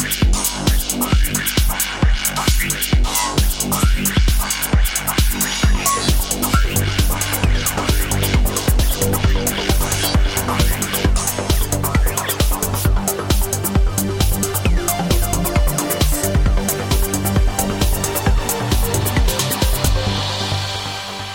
Mix.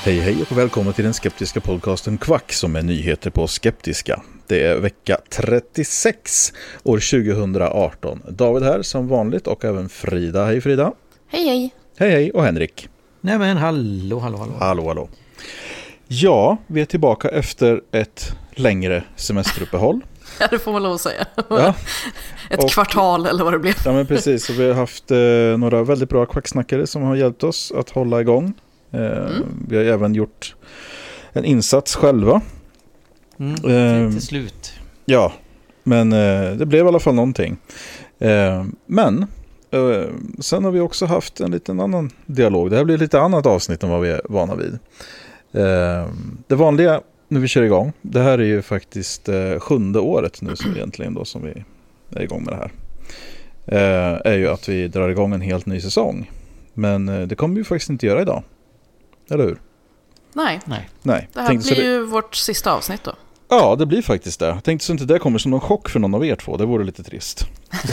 Hej hej och välkommen till den skeptiska podcasten Kvack som är nyheter på skeptiska. Det är vecka 36 år 2018. David här som vanligt och även Frida. Hej Frida. Hej hej. Hej hej och Henrik. Nej men hallå, hallå, hallå. Hallå hallå. Ja, vi är tillbaka efter ett längre semesteruppehåll. Ja, det får man lov att säga. Ja. Ett Och- kvartal eller vad det blev. Ja men precis, och vi har haft eh, några väldigt bra kvacksnackare som har hjälpt oss att hålla igång. Eh, Vi har även gjort en insats själva. Mm, Ehm, till, till slut. Ja, men eh, det blev i alla fall någonting. Eh, men eh, sen har vi också haft en liten annan dialog. Det här blir lite annat avsnitt än vad vi är vana vid. Eh, det vanliga när vi kör igång, det här är ju faktiskt eh, sjunde året nu som egentligen då som vi är igång med det här. Eh, är ju att vi drar igång en helt ny säsong. Men eh, det kommer vi faktiskt inte göra idag. Eller hur? Nej, Nej. Nej. det här tänkte så blir ju vårt sista avsnitt då. Ja, det blir faktiskt det. Jag tänkte så inte det kommer som någon chock för någon av er två. Det vore lite trist.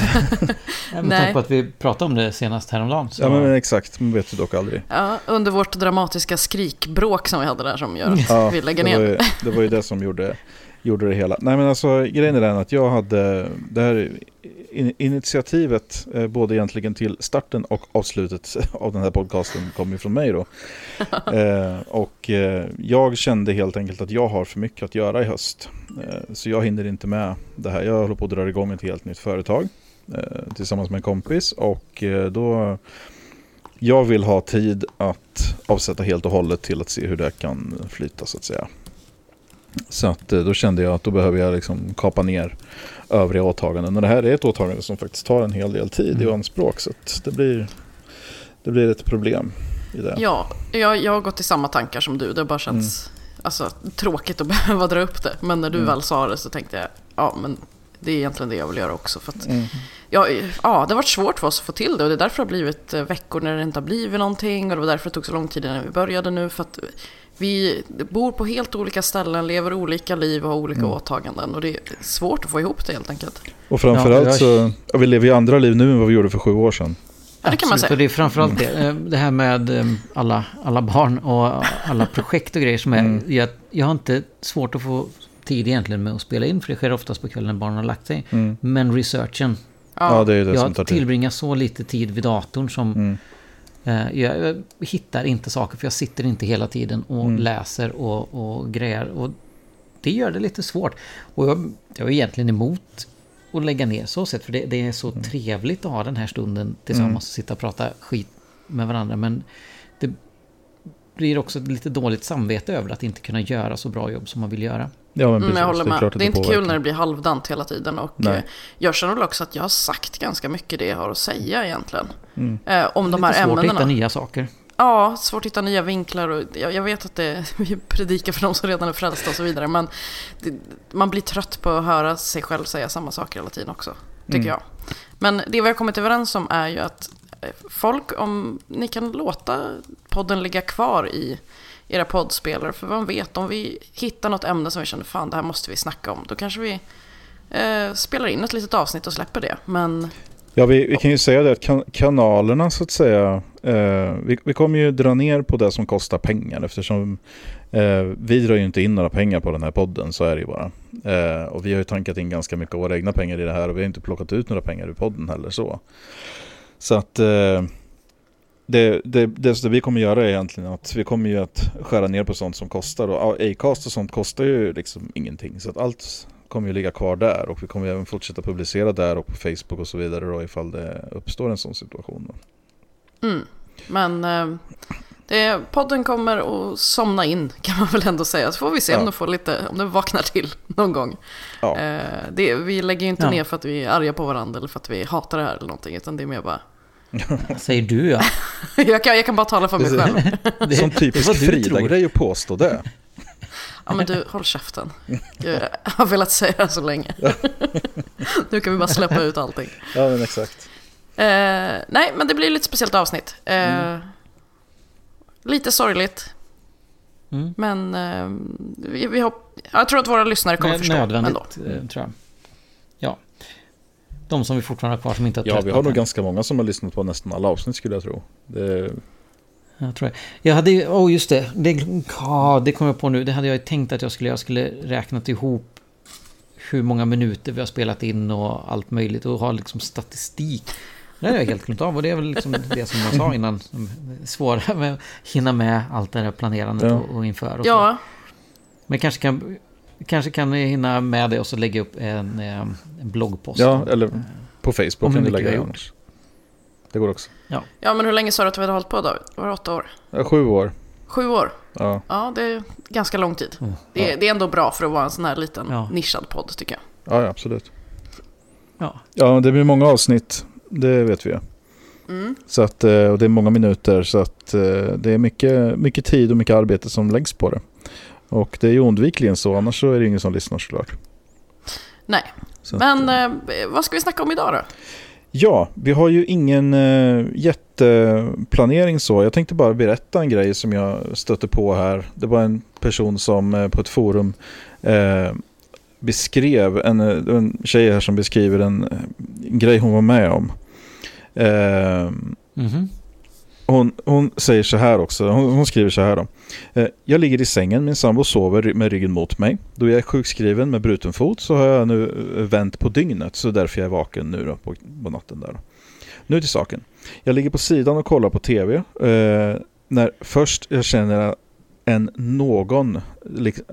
Ja, med tanke på att vi pratade om det senast häromdagen. Så... Ja, men exakt. Man vet ju dock aldrig. Ja, under vårt dramatiska skrikbråk som vi hade där som gör att Ja, vi lägger det, var ner. ju, det var ju det som gjorde, gjorde det hela. Nej men alltså grejen är den att jag hade det här in, initiativet eh, både egentligen till starten och avslutet av den här podcasten kom ju från mig då. Eh, och eh, jag kände helt enkelt att jag har för mycket att göra i höst. Eh, så jag hinner inte med det här. Jag håller på att dra igång ett helt nytt företag eh, tillsammans med en kompis och då jag vill ha tid att avsätta helt och hållet till att se hur det kan flyta så att säga. Så att eh, då kände jag att då behöver jag liksom kapa ner övriga åtaganden. Och det här är ett åtagande som faktiskt tar en hel del tid i Mm. anspråk. Så det blir, det blir ett problem i det. Ja, jag, jag har gått i samma tankar som du. Det har bara känts alltså, tråkigt att behöva dra upp det. Men när du Mm. väl sa det så tänkte jag, ja men det är egentligen det jag vill göra också. För att, Mm. ja, ja, det har varit svårt för oss att få till det och det är därför det har blivit eh, veckor när det inte har blivit någonting. Och det var därför det tog så lång tid när vi började nu. För att vi bor på helt olika ställen, lever olika liv och har olika Mm. åtaganden. Och det är svårt att få ihop det helt enkelt. Och framförallt Ja, jag- så, ja, vi lever ju andra liv nu än vad vi gjorde för sju år sedan. Ja, det kan man säga. Och det är framförallt det, eh, det här med eh, alla, alla barn och alla projekt och grejer som är... Mm. Jag, jag har inte svårt att få tid egentligen med att spela in, för det sker oftast på kvällen när barnen har lagt sig. Mm. Men researchen, Ja, det är det som tar jag tillbringar så lite tid vid datorn som... Mm. Eh, jag, hittar inte saker för jag sitter inte hela tiden och Mm. läser och, och grejer. Och det gör det lite svårt. Och jag, jag är egentligen emot att lägga ner så sett. För det, det är så Mm. trevligt att ha den här stunden tillsammans och sitta och prata skit med varandra. Men blir också ett lite dåligt samvete över att inte kunna göra så bra jobb som man vill göra. Ja, men Mm, precis. jag håller det är med. Det är inte påverkar. kul när det blir halvdant hela tiden. Och Nej. eh, jag känner väl också att jag har sagt ganska mycket det jag har att säga egentligen. Mm. Eh, om de här lite svårt att hitta ämnena. nya saker. Ja, svårt att hitta nya vinklar. Och jag, jag vet att det, vi predikar för de som redan är frälsta och så vidare. Men det, man blir trött på att höra sig själv säga samma saker hela tiden också. Tycker Mm. jag. Men det vi har kommit överens om är ju att folk, om ni kan låta podden ligga kvar i era poddspelare. För man vet, om vi hittar något ämne som vi känner fan det här måste vi snacka om. Då kanske vi eh, spelar in ett litet avsnitt och släpper det. Men Ja, vi, vi kan ju säga det att kan, kanalerna så att säga, eh, vi, vi kommer ju dra ner på det som kostar pengar eftersom eh, vi drar ju inte in några pengar på den här podden, så är det ju bara. Eh, och vi har ju tankat in ganska mycket av våra egna pengar i det här och vi har inte plockat ut några pengar ur podden heller så. Så att eh, det, det, det, det vi kommer göra är egentligen att vi kommer ju att skära ner på sånt som kostar och Acast och sånt kostar ju liksom ingenting. Så att allt kommer ju ligga kvar där och vi kommer även fortsätta publicera där och på Facebook och så vidare då ifall det uppstår en sån situation. Mm. Men eh, det, podden kommer att somna in kan man väl ändå säga. Så får vi se ja. om, den får lite, om den vaknar till någon gång. Ja. Eh, det, vi lägger ju inte ja. ner för att vi är arga på varandra eller för att vi hatar det här eller någonting. Utan det är mer bara... Säger du ja. jag, kan, jag kan bara tala för mig själv. det, Som typisk Frida-grej att påstå det. Ja men du, håll käften. Jag har velat säga det så länge. nu kan vi bara släppa ut allting. Ja men exakt. Eh, nej men det blir lite speciellt avsnitt. Eh, mm. Lite sorgligt. Mm. Men eh, vi, vi hopp, jag tror att våra lyssnare kommer förstå. Nödvändigt, ändå. Eh, tror jag. Ja. De som vi fortfarande har kvar som inte har Ja, vi har nog ganska många som har lyssnat på nästan alla avsnitt skulle jag tro. Det jag tror jag. jag hade ju, oh just det, det, det kom jag på nu. Det hade jag ju tänkt att jag skulle, jag skulle räknat ihop hur många minuter vi har spelat in och allt möjligt och ha liksom statistik. Det har jag helt glömt av och det är väl liksom det som jag sa innan. Svåra med att hinna med allt det här planerandet ja. och, och, inför. Och ja. Men kanske kan, kanske kan ni hinna med det och så lägga upp en, eh, en bloggpost. Ja, eller på Facebook kan ni lägga det det går också. Ja. ja, men hur länge sa du att vi hade hållit på David? Var det åtta år? Ja, sju år. Sju år? Ja. Ja, det är ganska lång tid. Mm. Det, är, det, är ändå bra för att vara en sån här liten ja. nischad podd tycker jag. Ja, absolut. Ja. ja, det blir många avsnitt. Det vet vi mm. Så att, eh, och det är många minuter så att eh, det är mycket, mycket tid och mycket arbete som läggs på det. Och det är ju oundvikligen så, annars så är det ingen som lyssnar såklart. Nej, så men att, eh, vad ska vi snacka om idag då? Ja, vi har ju ingen uh, jätteplanering så. Jag tänkte bara berätta en grej som jag stötte på här. Det var en person som på ett forum beskrev, en, en tjej här som beskriver en, en grej hon var med om. Mm -hmm. Hon, hon säger så här också, hon, hon, skriver så här då. Eh, jag ligger i sängen, min sambo sover med ryggen mot mig. Då jag är sjukskriven med bruten fot så har jag nu eh, vänt på dygnet, så därför jag är vaken nu då på, på natten där. Nu till saken. Jag ligger på sidan och kollar på tv. Eh, när först jag känner en någon, liksom,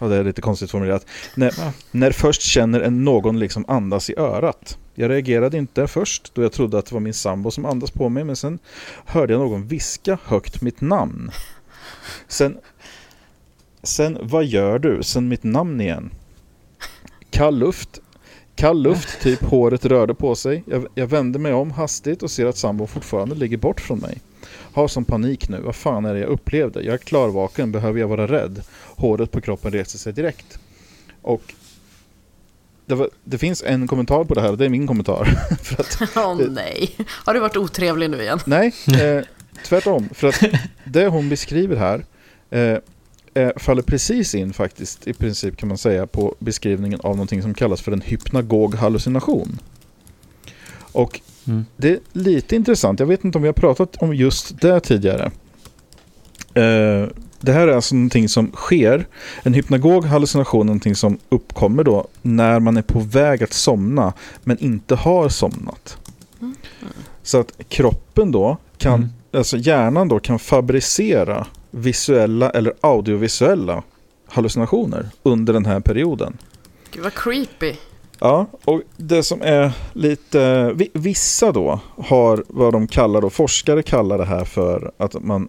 ja, det är lite konstigt formulerat. När, när först känner en någon liksom andas i örat. Jag reagerade inte först då jag trodde att det var min sambo som andas på mig men sen hörde jag någon viska högt mitt namn. Sen, sen vad gör du? Sen mitt namn igen. Kall luft. Kall luft, typ håret rörde på sig. Jag, jag vände mig om hastigt och ser att sambo fortfarande ligger bort från mig. Har som panik nu. Vad fan är det jag upplevde? Jag är klarvaken. Behöver jag vara rädd? Håret på kroppen reser sig direkt. Och det, var, det, finns en kommentar på det här och det är min kommentar. Åh oh, nej, har du varit otrevlig nu igen? Nej, eh, tvärtom. För att det hon beskriver här eh, eh, faller precis in faktiskt i princip kan man säga på beskrivningen av någonting som kallas för en hypnagog hallucination. Och mm. det är lite intressant, jag vet inte om vi har pratat om just det tidigare. Eh, det här är alltså någonting som sker. En hypnagog hallucination är någonting som uppkommer då när man är på väg att somna men inte har somnat. Mm. Så att kroppen då kan, mm. alltså hjärnan då kan fabricera visuella eller audiovisuella hallucinationer under den här perioden. Gud vad creepy. Ja, och det som är lite, vissa då har vad de kallar då, forskare kallar det här för att man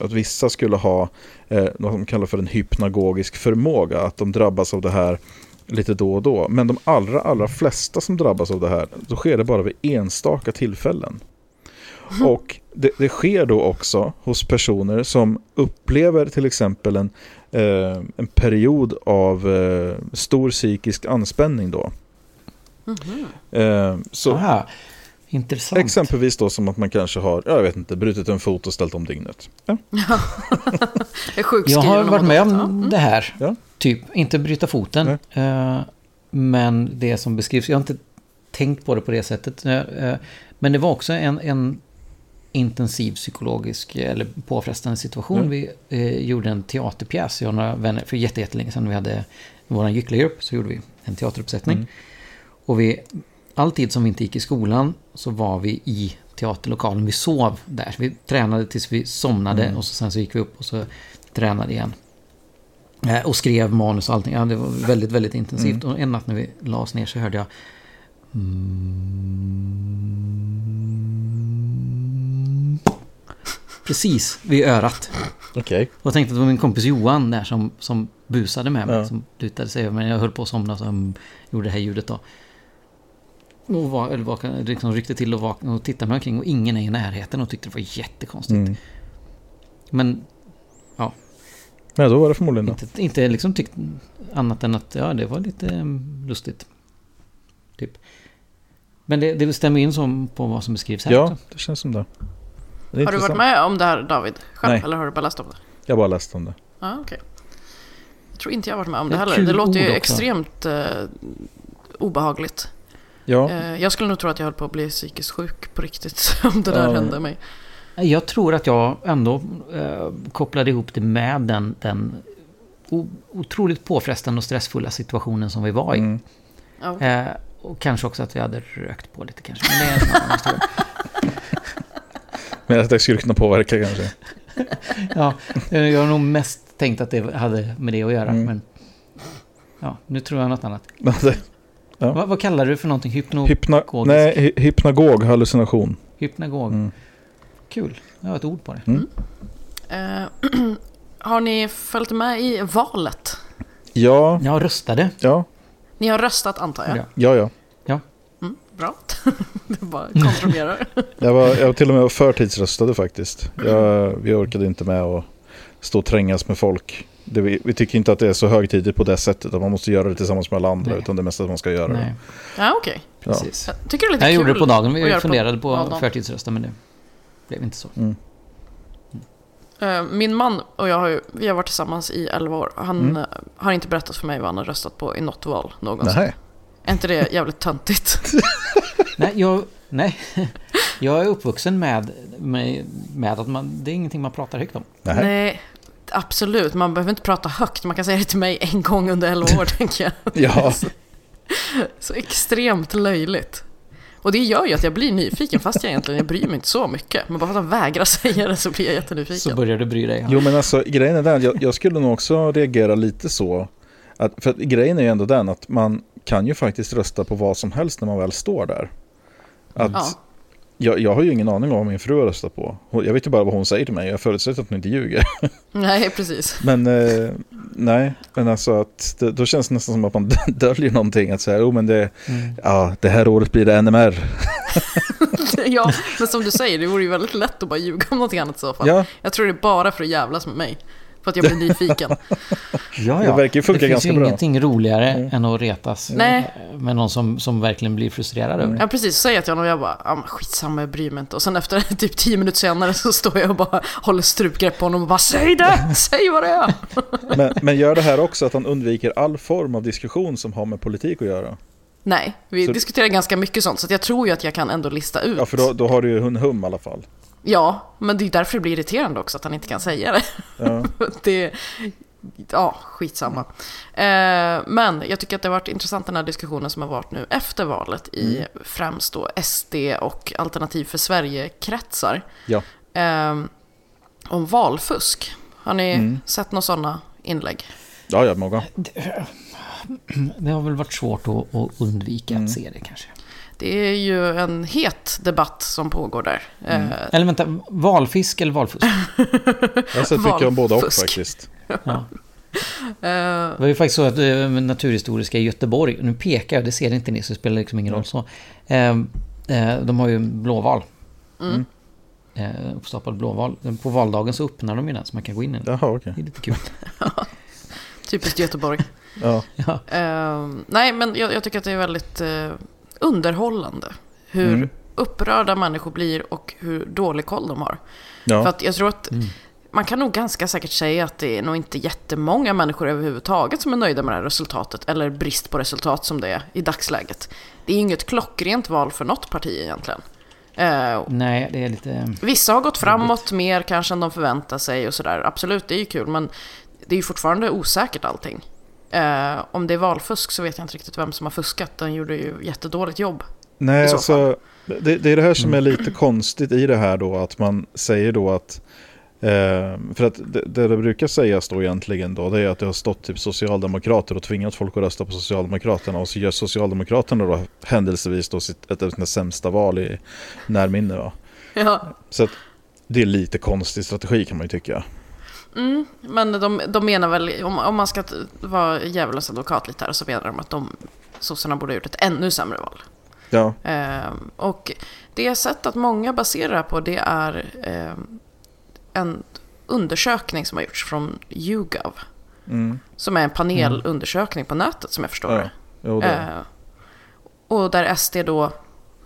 att vissa skulle ha eh, något de kallar för en hypnagogisk förmåga. Att de drabbas av det här lite då och då. Men de allra, allra flesta som drabbas av det här, då sker det bara vid enstaka tillfällen. Och det, det, sker då också hos personer som upplever till exempel en, eh, en period av eh, stor psykisk anspänning då. Mm. Eh, så, Aha. Intressant. Exempelvis då som att man kanske har, ja, jag vet inte, brutit en fot och ställt om dygnet. Ja. är Jag har varit med om det här. Ja. Typ, inte bryta foten. eh, men det som beskrivs, jag har inte tänkt på det på det sättet. eh, eh, men det var också en, en intensiv psykologisk eller påfrestande situation. Mm. Vi eh, gjorde en teaterpjäs, jag och några vänner, för jätte- jättelänge sedan. Vi hade vår gycklargrupp, så gjorde vi en teateruppsättning. Mm. Och vi, alltid som vi inte gick i skolan så var vi i teaterlokalen. Vi sov där. Vi tränade tills vi somnade Mm. och så, sen så gick vi upp och så tränade igen. Eh, Och skrev manus och allting. Ja, det var väldigt, väldigt intensivt. Och en natt när vi la oss ner så hörde jag... Mm, precis vid örat. Okej. Och jag tänkte att det var min kompis Johan där som, som busade med mig. Ja. Som lutade sig över mig. Jag höll på att somna så han gjorde det här ljudet då. Och var, eller vaknade, liksom ryckte till och, vaknade och tittade mig omkring och ingen är i närheten och tyckte det var jättekonstigt. Mm. Men Ja, då var det förmodligen då. inte, inte liksom tyckt annat än att ja, det var lite mm, lustigt. Typ. Men det, det stämmer in som på vad som beskrivs här Ja, också. det känns som det. det Har du varit intressant. med om det här David? Själv? Nej. Eller har du bara läst om det? Jag har bara läst om det. Ja, okej. Jag tror inte jag har varit med om det Det heller. Det låter ju också. extremt eh, obehagligt. Ja, Eh, jag skulle nog tro att jag höll på att bli psykiskt sjuk på riktigt om det där Ja. hände mig. Jag tror att jag ändå eh, kopplade ihop det med den, den otroligt påfrestande och stressfulla situationen som vi var i. Mm. Ja. Eh, och kanske också att vi hade rökt på lite kanske. Men det är en annan historia. men att det skulle kunna påverka kanske. Ja, eh, jag har nog mest tänkt att det hade med det att göra. Mm. Men ja, nu tror jag något annat. Ja. Vad, vad kallar du för någonting? Hypno, Hypna, nej, hy- hypnagog, hallucination. hypnagog? Mm. Kul. Jag har ett ord på det. Mm. Eh, har ni följt med i valet? Ja, Jag röstade. ja, Ni har röstat antar jag? Ja. ja, ja. Mm, bra. det bara kontrollerar. Jag var, jag var till och med förtidsröstade faktiskt. Jag, vi orkade inte med att stå och trängas med folk. Det, vi, vi tycker inte att det är så högtidligt på det sättet. Att man måste göra det tillsammans med alla andra. Nej. Utan det mesta att man ska göra Nej, det. Ja, okej. Ja. precis. Jag tycker det är lite Jag kul gjorde det på dagen. Vi funderade på att förtidsrösta men det blev inte så. Mm. Eh, Min man och jag har ju, vi har varit tillsammans i 11 år. Han Mm. eh, har inte berättat för mig vad han har röstat på i något val någonsin. Nej. Är inte det jävligt töntigt? Nej, jag, nej. jag är uppvuxen med, med, med att man, det är ingenting man pratar högt om. Nej. Nej, absolut. Man behöver inte prata högt. Man kan säga det till mig en gång under 11 år, tänker jag. Ja, Så extremt löjligt. Och det gör ju att jag blir nyfiken, fast jag egentligen jag bryr mig inte så mycket. Men bara för att han vägrar säga det så blir jag Så jättenyfiken. börjar du bry dig. jo men alltså grejen är den. Jag, jag skulle nog också reagera lite så. Att, för att grejen är ju ändå den att man kan ju faktiskt rösta på vad som helst när man väl står där. Att, Ja. Jag, jag har ju ingen aning om vad min fru har röstat på. Jag vet ju bara vad hon säger till mig. Jag förutsätter att hon inte ljuger. Nej, precis. Men eh, nej, men alltså att det, då känns det nästan som att man döljer någonting. Att säga, oh, men det, Mm. ja, det här året blir det NMR. ja, men som du säger, det vore ju väldigt lätt att bara ljuga om någonting annat i så fall. Ja, Jag tror det är bara för att jävlas med mig. För att jag blir nyfiken. Ja, Det verkar ju funka det finns ganska bra. ingenting roligare Mm. än att retas Nej. med någon som, som verkligen blir frustrerad över det. Ja precis, säger jag till honom och jag bara, ja men skitsamma jag bryr mig inte. Och sen efter typ tio minuter senare så står jag och bara håller strupgrepp på honom och bara Säg det! Säg vad det är! men, men gör det här också att han undviker all form av diskussion som har med politik att göra. Nej, vi Så- diskuterar ganska mycket sånt så att jag tror ju att jag kan ändå lista ut. Ja, för då, då har du ju en hum i alla fall. Ja, men det är därför det blir irriterande också att han inte kan säga det. Ja. det ja, skitsamma. Eh, men jag tycker att det har varit intressant den här diskussionen som har varit nu efter valet i främst då SD och Alternativ för Sverige-kretsar. Ja. Eh, om valfusk. Har ni Mm. sett några sådana inlägg? Ja, ja, många. Det har väl varit svårt att, att undvika Mm. att se det kanske. Det är ju en het debatt som pågår där. Eh, Eller vänta, valfisk eller valfusk? Jag har sett mycket om båda och Valfusk. faktiskt. Ja. eh, Det var ju faktiskt så att eh, Naturhistoriska i Göteborg, nu pekar jag, det ser inte ni så det spelar liksom ingen roll så. Eh, eh, de har ju en blåval. mm. Uppstoppad blåval. På valdagen så öppnar de ju den så man kan gå in i den. Jaha, okej. Det är lite kul. Typiskt Göteborg. Ja. Ja. Eh, nej, men jag, jag tycker att det är väldigt underhållande hur Mm. upprörda människor blir och hur dålig koll de har. Ja. För att jag tror att man kan nog ganska säkert säga att det är nog inte jättemånga människor överhuvudtaget som är nöjda med det här resultatet. Eller brist på resultat som det är i dagsläget. Det är inget klockrent val för något parti egentligen. Eh, Nej, det är lite... Vissa har gått framåt mer kanske än de förväntar sig och sådär. Absolut, det är ju kul men det är ju fortfarande osäkert allting. Eh, om det är valfusk så vet jag inte riktigt vem som har fuskat. Den gjorde ju jättedåligt jobb. Nej, alltså, det, det är det här som är lite konstigt i det här då, att man säger då att eh, för att det, det det brukar sägas då egentligen då, det är att det har stått typ socialdemokrater och tvingat folk att rösta på Socialdemokraterna och så gör Socialdemokraterna då händelsevis då sitt, ett av sina sämsta val i närminne va. Ja. Så att det är lite konstig strategi kan man ju tycka. Mm, men de, de menar väl, om, om man ska vara djävulens advokat lite här, så menar de att de sossarna borde ha gjort ett ännu sämre val. Ja, Ehm, och det jag sett att många baserar det på det är ehm, en undersökning som har gjorts från YouGov. mm. Som är en panelundersökning på nätet som jag förstår ja. Jo, det. Eh, och där SD då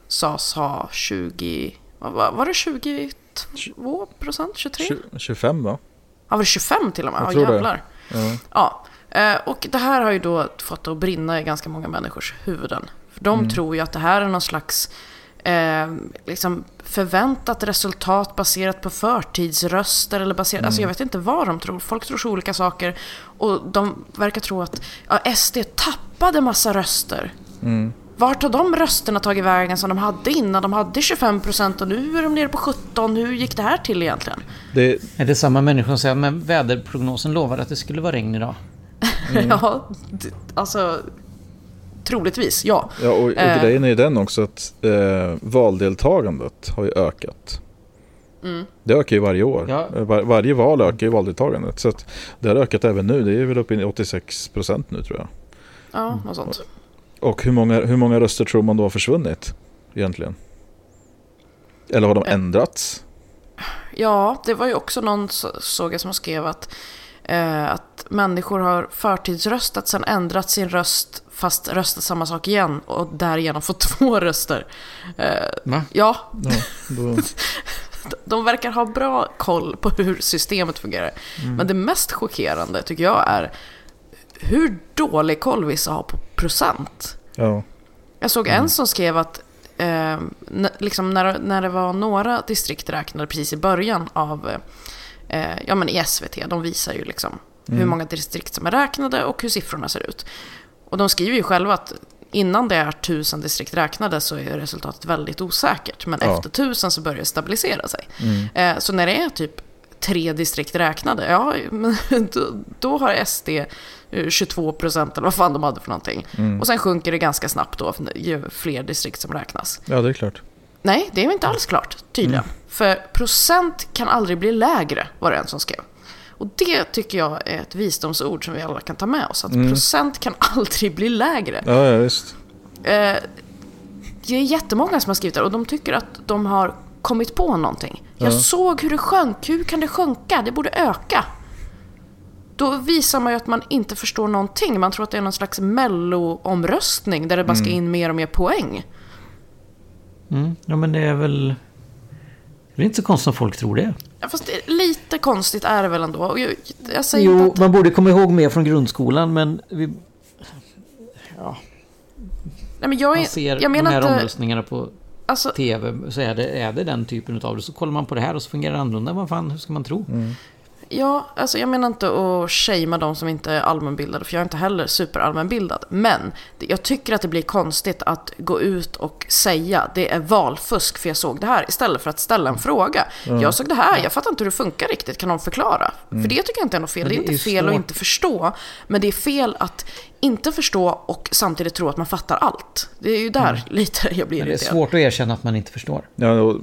sades ha 20, vad var, var det 22 procent? 23? Tju- 25 va? Ja, var det 25 till och med? Jag Ja, tror det. jävlar. Ja. Ja, eh, och det här har ju då fått det att brinna i ganska många människors huvuden. För de Mm. tror ju att det här är någon slags eh, liksom förväntat resultat baserat på förtidsröster eller baserat, alltså Mm. jag vet inte vad de tror. Folk tror så olika saker och de verkar tro att ja, SD tappade massa röster. Mm. Vart har de rösterna tagit vägen som de hade innan? De hade 25% och nu är de nere på 17. Hur gick det här till egentligen? Det, Är det samma människor som säger men väderprognosen lovar att det skulle vara regn idag? ja, d- alltså troligtvis, ja. Ja, och, och Eh. grejen är ju den också att eh, valdeltagandet har ju ökat. Mm. Det ökar ju varje år. Ja. Eh, Var, varje val ökar ju valdeltagandet. Så att det har ökat även nu. Det är väl uppe i 86% nu tror jag. Ja, något sånt. Och hur många, hur många röster tror man då har försvunnit egentligen? Eller har de Eh. ändrats? Ja, det var ju också någon så- såg jag som skrev att, eh, att människor har förtidsröstat sen ändrat sin röst fast röstat samma sak igen och därigenom fått två röster. Eh, Va? ja, Ja, då, de verkar ha bra koll på hur systemet fungerar. Men det mest chockerande tycker jag är hur dålig koll vissa har på procent. ja. Jag såg en som skrev att eh, liksom när, när det var några distrikt räknade precis i början av, eh, ja men i SVT, de visar ju liksom hur många distrikt som är räknade och hur siffrorna ser ut. Och de skriver ju själva att innan det är tusen distrikt räknade så är resultatet väldigt osäkert. Men Ja. efter tusen så börjar det stabilisera sig. Eh, så när det är typ tre distrikt räknade, ja, men då, då har SD eh, 22 procent eller vad fan de hade för någonting. Och sen sjunker det ganska snabbt då, ju fler distrikt som räknas. ja, det är klart. Nej, det är inte alls klart, tydligen. För procent kan aldrig bli lägre, var det en som skrev. Och det tycker jag är ett visdomsord som vi alla kan ta med oss. Att procent kan aldrig bli lägre. Ja, ja visst. Eh, det är jättemånga som har skrivit det och de tycker att de har kommit på någonting. Jag Ja. såg hur det sjönk, hur kan det sjunka? Det borde öka. Då visar man ju att man inte förstår någonting. Man tror att det är någon slags mello-omröstning där det bara ska in mer och mer poäng. Mm. Ja men det är väl... Det är inte så konstigt om folk tror det. Ja, fast det, lite konstigt är det väl ändå. Jag, jag säger Jo, att... man borde komma ihåg mer från grundskolan men vi, Nej, men jag, man är, ser jag de menar här inte... omröstningarna på Alltså, TV så är det, är det den typen av det. Så kollar man på det här och så fungerar det annorlunda. Vad fan, hur ska man tro? Ja, alltså jag menar inte att shamea de som inte är allmänbildade, för jag är inte heller superallmänbildad. Men jag tycker att det blir konstigt att gå ut och säga det är valfusk för jag såg det här, istället för att ställa en fråga. Jag såg det här, jag fattar inte hur det funkar riktigt, kan någon förklara? För det tycker jag inte är något fel. Det är det är inte fel att inte förstå, men det är fel att inte förstå och samtidigt tro att man fattar allt. Det är ju där lite jag blir Men det är irriterad. svårt att erkänna att man inte förstår. Ja,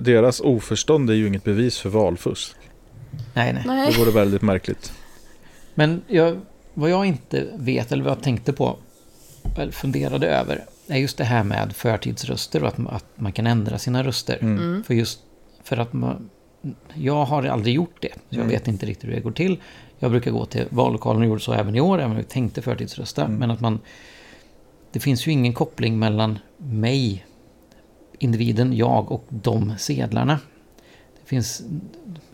deras oförstånd är ju inget bevis för valfusk. Nej, nej. Nej. Det vore väldigt märkligt. Men jag, vad jag inte vet, eller vad jag tänkte på, eller funderade över, är just det här med förtidsröster och att, man- att man kan ändra sina röster. Mm. För just för att man, jag har aldrig gjort det. Så jag vet inte riktigt hur det går till. Jag brukar gå till vallokalen och gjorde så även i år, även om jag tänkte förtidsrösta. Men att man... Det finns ju ingen koppling mellan mig individen, jag och de sedlarna. Det finns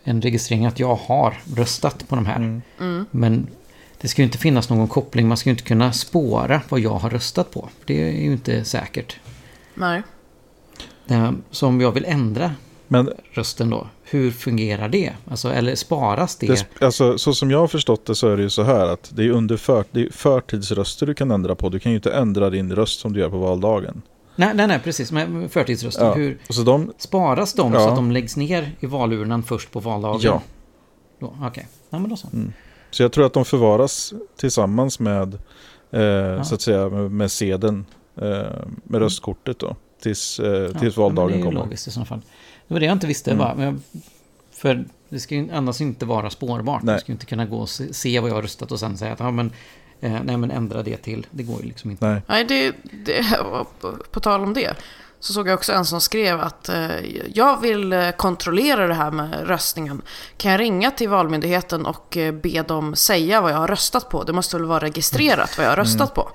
en registrering att jag har röstat på de här. Men det ska ju inte finnas någon koppling. Man ska ju inte kunna spåra vad jag har röstat på. Det är ju inte säkert. Nej. Eh, Så om jag vill ändra Men rösten då, hur fungerar det? Alltså, eller sparas det? det, alltså, så som jag har förstått det så är det ju så här att det är under för, det är förtidsröster du kan ändra på. Du kan ju inte ändra din röst som du gör på valdagen. Nej, nej, nej, precis. Men förtidsrösten, Ja. hur så de, sparas de så Ja. att de läggs ner i valurnan först på valdagen? ja. Okej, ja, men då så. Så jag tror att de förvaras tillsammans med, eh, så att säga, med, med sedeln, eh, med röstkortet då. Tills, eh, Ja, tills ja, valdagen Det är ju kommer. logiskt i sådana fall. Det var det jag inte visste Mm. bara. För det ska ju annars inte vara spårbart. Nej. Man ska inte kunna gå och se, se vad jag har röstat och sen säga att ja, men, eh, nej, men ändra det till. Det går ju liksom inte. Nej. Nej, det, det, på tal om det. Så såg jag också en som skrev att eh, jag vill eh, kontrollera det här med röstningen. Kan jag ringa till Valmyndigheten och eh, be dem säga vad jag har röstat på? Det måste väl vara registrerat vad jag har röstat på?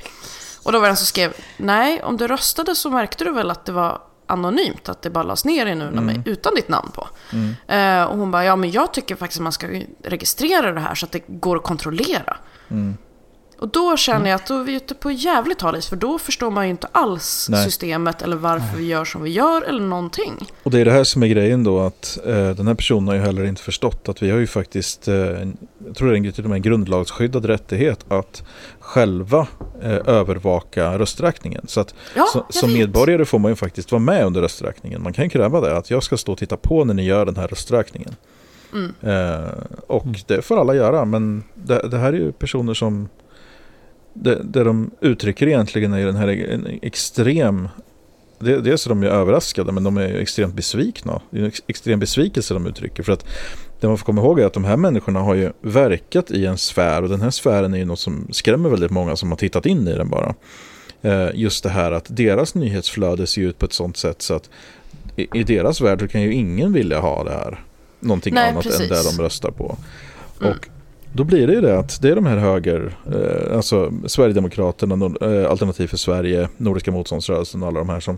Och då var det en som skrev, nej, om du röstade så märkte du väl att det var anonymt, att det bara lades ner i en urna med, utan ditt namn på. Eh, och hon bara, ja men jag tycker faktiskt att man ska registrera det här så att det går att kontrollera. Och då känner jag att då är vi ute på jävligt hal is, för då förstår man ju inte alls Nej. systemet eller varför vi gör som vi gör eller någonting. Och det är det här som är grejen då att eh, den här personen har ju heller inte förstått att vi har ju faktiskt, eh, jag tror det är till och med en grundlagsskyddad rättighet att själva eh, övervaka rösträkningen. Så att Ja, så, som medborgare får man ju faktiskt vara med under rösträkningen. Man kan kräva det, att jag ska stå och titta på när ni gör den här rösträkningen. Mm. Eh, och det får alla göra, men det, det här är ju personer som det, det de uttrycker egentligen är ju den här en extrem det, dels är de ju överraskade men de är ju extremt besvikna. Det är en ex, extrem besvikelse de uttrycker. För att det man får komma ihåg är att de här människorna har ju verkat i en sfär och den här sfären är ju något som skrämmer väldigt många som har tittat in i den bara. Eh, just det här att deras nyhetsflöde ser ut på ett sånt sätt så att i, deras värld kan ju ingen vilja ha det här. Någonting Nej, annat än precis. det de röstar på. Mm. Då blir det ju det att det är de här höger, eh, alltså Sverigedemokraterna, Nord- eh, Alternativ för Sverige, Nordiska motståndsrörelsen och alla de här som,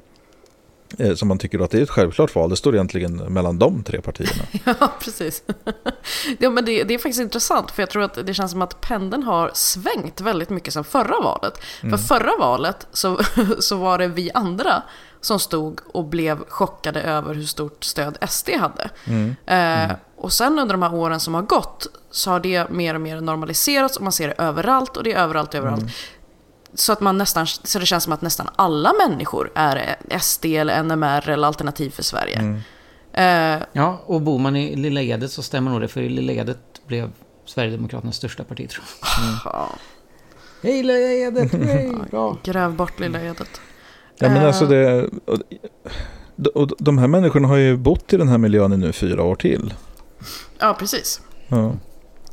som man tycker att det är ett självklart val. Det står egentligen mellan de tre partierna. Ja, precis. ja, men det, det är faktiskt intressant, för jag tror att det känns som att pendeln har svängt väldigt mycket sedan förra valet. För förra valet så, så var det vi andra som stod och blev chockade över hur stort stöd SD hade. Eh, och sen under de här åren som har gått så har det mer och mer normaliserats och man ser det överallt och det är överallt överallt. Så att man nästan, så det känns som att nästan alla människor är SD eller NMR eller Alternativ för Sverige. Eh, Ja, och bor man i Lilla Edet så stämmer nog det. För i Lilla Edet blev Sverigedemokraternas största parti tror jag. ja. Hej Lilla Edet! Hej! Bra! Gräv bort lilla Edet. Ja, men Eh. alltså det, och, och de här människorna har ju bott i den här miljön i nu fyra år till. Ja, precis. Ja.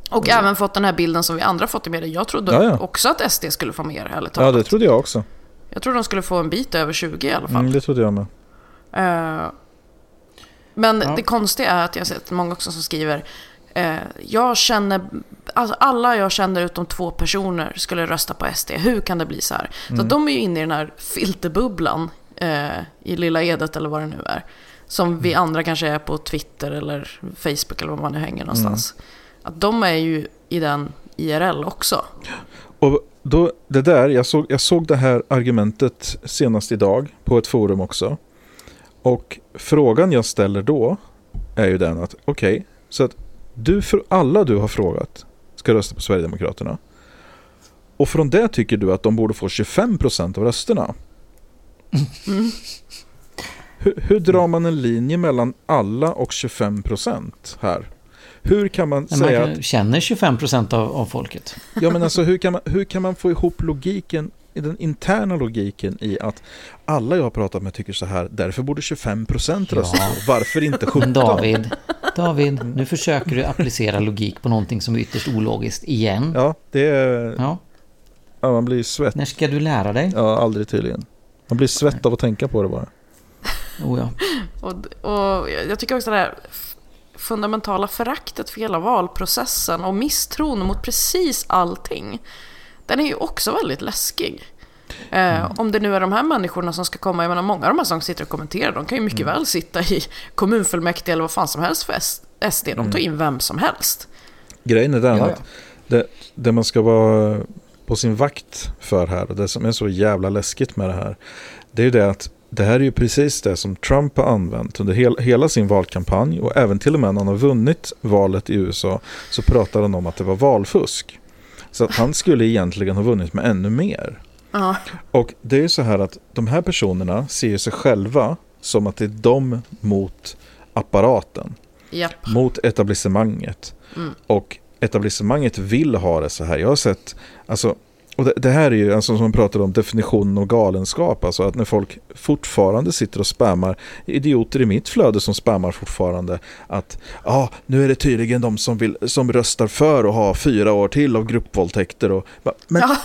Och även fått den här bilden som vi andra fått i media. Jag trodde Ja, ja. också att SD skulle få mer, ärligt ja, talat. det trodde jag också. Jag trodde de skulle få en bit över 20 i alla fall. Mm, det trodde jag med. Eh, men Ja. det konstiga är att jag har sett många också som skriver eh, Jag känner, alltså alla jag känner utom två personer skulle rösta på SD. Hur kan det bli så här? Så att de är ju inne i den här filterbubblan eh, i Lilla Edet eller vad det nu är. Som vi andra kanske är på Twitter eller Facebook eller var man nu hänger någonstans. Att de är ju i den IRL också. Och då, det där, jag såg, jag såg det här argumentet senast idag på ett forum också. Och frågan jag ställer då är ju den att okej, så att du för alla du har frågat ska rösta på Sverigedemokraterna. Och från det tycker du att de borde få 25% av rösterna. Hur, hur drar man en linje mellan alla och 25% här? Hur kan man Men säga man att känner 25% av, av folket. Ja men alltså hur kan, man, hur kan man få ihop logiken, i den interna logiken i att alla jag har pratat med tycker så här, därför borde 25% rösta Ja. på. Varför inte 17? Men David, David, nu försöker du applicera logik på någonting som är ytterst ologiskt igen. Ja, det är, Ja, ja, man blir svett. när ska du lära dig? Ja, aldrig tydligen. Man blir svett av att tänka på det bara. Oh, ja. Och, och jag tycker också det här fundamentala föraktet för hela valprocessen och misstron mot precis allting. Den är ju också väldigt läskig. Eh, Om det nu är de här människorna som ska komma, jag menar många av de här som sitter och kommenterar, de kan ju mycket väl sitta i kommunfullmäktige eller vad fan som helst för SD. De tar in vem som helst. Grejen är den Ja, ja. att det, det man ska vara på sin vakt för här och det som är så jävla läskigt med det här. Det är ju det att det här är ju precis det som Trump har använt under hel, hela sin valkampanj och även till och med när han har vunnit valet i USA så pratar han om att det var valfusk. Så att han skulle egentligen ha vunnit med ännu mer. Ja, Och det är ju så här att de här personerna ser ju sig själva som att det är de mot apparaten japp. mot etablissemanget. Och etablissemanget vill ha det så här. Jag har sett, alltså, och det, det här är ju, alltså, som man pratar om, definitionen av galenskap. Alltså att när folk fortfarande sitter och spammar, idioter i mitt flöde som spammar fortfarande, att ja, nu är det tydligen de som, vill, som röstar för att ha fyra år till av gruppvåldtäkter. Och, men Ja.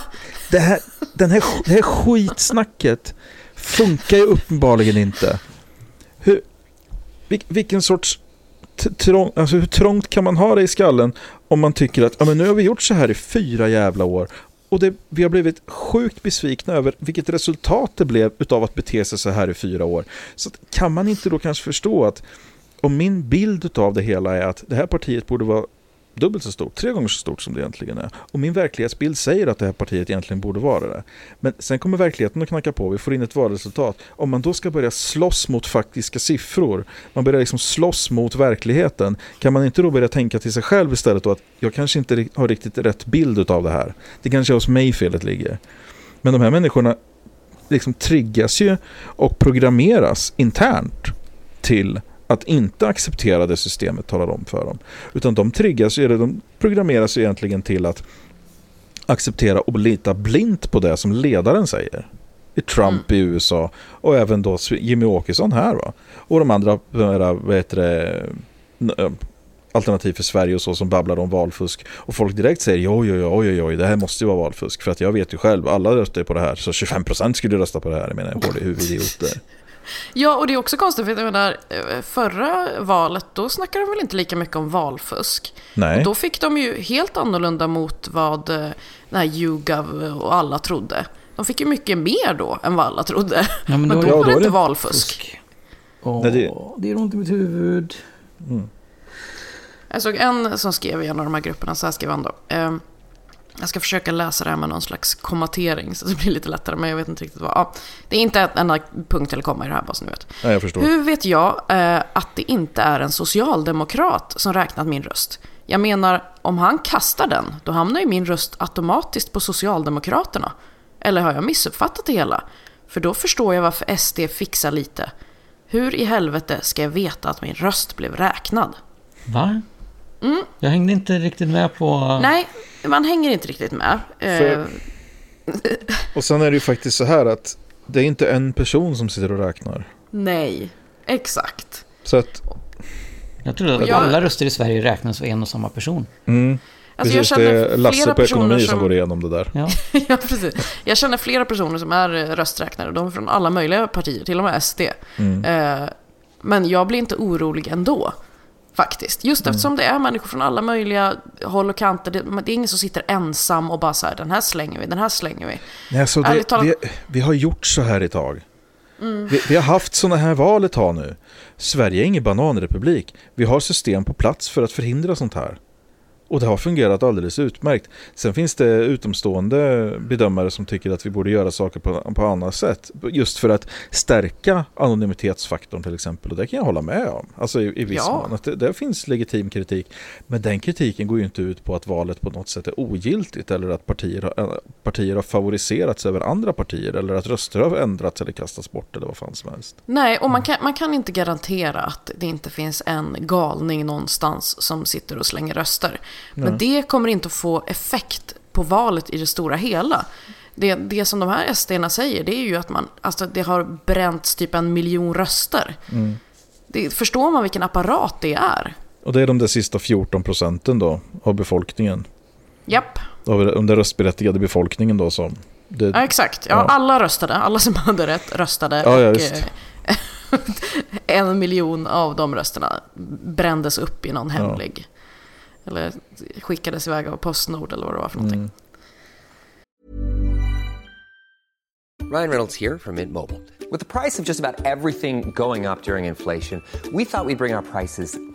det, här, den här, det här skitsnacket funkar ju uppenbarligen inte. Hur, vil, vilken sorts trång, alltså hur trångt kan man ha det i skallen om man tycker att ja, men nu har vi gjort så här i fyra jävla år och det, vi har blivit sjukt besvikna över vilket resultat det blev utav att bete sig så här i fyra år. Så att, kan man inte då kanske förstå att om min bild av det hela är att det här partiet borde vara dubbelt så stort, tre gånger så stort som det egentligen är. Och min verklighetsbild säger att det här partiet egentligen borde vara det. Men sen kommer verkligheten att knacka på, vi får in ett valresultat. Om man då ska börja slåss mot faktiska siffror, man börjar liksom slåss mot verkligheten, kan man inte då börja tänka till sig själv istället då att jag kanske inte har riktigt rätt bild av det här. Det kanske är hos mig felet ligger. Men de här människorna liksom triggas ju och programmeras internt till att inte acceptera det systemet talar om för dem. Utan de triggas, eller de programmeras egentligen till att acceptera och lita blint på det som ledaren säger. I Trump i USA och även då Jimmy Åkesson här va. Och de andra, vad heter det, Alternativ för Sverige och så som babblar om valfusk. Och folk direkt säger oj, oj, oj, oj, det här måste ju vara valfusk. För att jag vet ju själv, alla röstar på det här. Så 25% skulle rösta på det här. Jag menar, hårda huvudidioter. Ja, och det är också konstigt, för jag menar, eh, förra valet, då snackade de väl inte lika mycket om valfusk. Nej. Och då fick de ju helt annorlunda mot vad eh, den här YouGov och alla trodde. De fick ju mycket mer då än vad alla trodde. Ja, men då då, är det- var Ja, det då är inte valfusk. Åh, Nej, det- det gör ont i mitt huvud. Jag såg en som skrev i en av de här grupperna, så här skrev han då. ehm, jag ska försöka läsa det här med någon slags kommatering så det blir lite lättare, men jag vet inte riktigt vad. Ja, det är inte ett enda punkt eller komma i det här, bara så ni vet. Nej, jag förstår. Hur vet jag eh, att det inte är en socialdemokrat som räknat min röst? Jag menar, om han kastar den, då hamnar ju min röst automatiskt på Socialdemokraterna. Eller har jag missuppfattat det hela? För då förstår jag varför SD fixar lite. Hur i helvete ska jag veta att min röst blev räknad? Va? Jag hängde inte riktigt med på... Mm. Nej, man hänger inte riktigt med. Eh, För- Och sen är det ju faktiskt så här att det är inte en person som sitter och räknar. nej, exakt. Så att, Jag trodde att Jag- alla röster i Sverige räknas för en och samma person. mm, Alltså, jag precis, det känner är Lasse flera på ekonomi personer som... som... går igenom det där. Ja. ja, precis. Jag känner flera personer som är eh, rösträknare. De är från alla möjliga partier, till och med SD. Mm. Eh, men jag blir inte orolig ändå. Faktiskt. Just Mm. eftersom det är människor från alla möjliga håll och kanter. Det, det är ingen som sitter ensam och bara så här, den här slänger vi, den här slänger vi. Nej, alltså det, talat- Mm. vi, vi har gjort så här ett tag. Vi, vi har haft sådana här val ett tag nu. Sverige är ingen bananrepublik. Vi har system på plats för att förhindra sånt här. Och det har fungerat alldeles utmärkt. Sen finns det utomstående bedömare som tycker att vi borde göra saker på, på annat sätt. Just för att stärka anonymitetsfaktorn till exempel. Och det kan jag hålla med om. Alltså i, i viss Ja. mån. Att det, det finns legitim kritik. Men den kritiken går ju inte ut på att valet på något sätt är ogiltigt. Eller att partier har, äh, partier har favoriserats över andra partier. Eller att röster har ändrats eller kastats bort. Eller vad fan som helst. Nej, och man kan, man kan inte garantera att det inte finns en galning någonstans som sitter och slänger röster. Men det kommer inte att få effekt på valet i det stora hela. Det, det som de här SD-erna säger, det är ju att man, alltså det har bränts typ en miljon röster. Det, förstår man vilken apparat det är? Och det är de där sista 14 procenten då av befolkningen. Japp, Av den röstberättigade befolkningen då som... Det, ja, exakt. Ja, Ja. Alla röstade, alla som hade rätt röstade. Ja, ja, och, eh, en miljon av de rösterna brändes upp i någon hemlig. Eller skickades iväg av Postnord eller vad det var för någonting. Mm. Ryan Reynolds här från Mint Mobile. Med priset på nästan allt som går upp under inflationen, trodde vi att vi skulle bring våra priser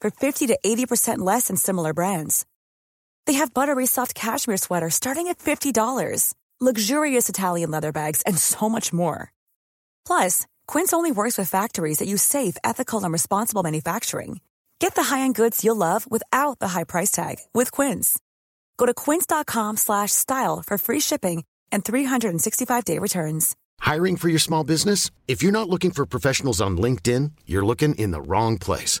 for 50 to 80% less than similar brands. They have buttery soft cashmere sweaters starting at $50, luxurious Italian leather bags, and so much more. Plus, Quince only works with factories that use safe, ethical, and responsible manufacturing. Get the high-end goods you'll love without the high price tag with Quince. Go to quince.com slash style for free shipping and 365-day returns. Hiring for your small business? If you're not looking for professionals on LinkedIn, you're looking in the wrong place.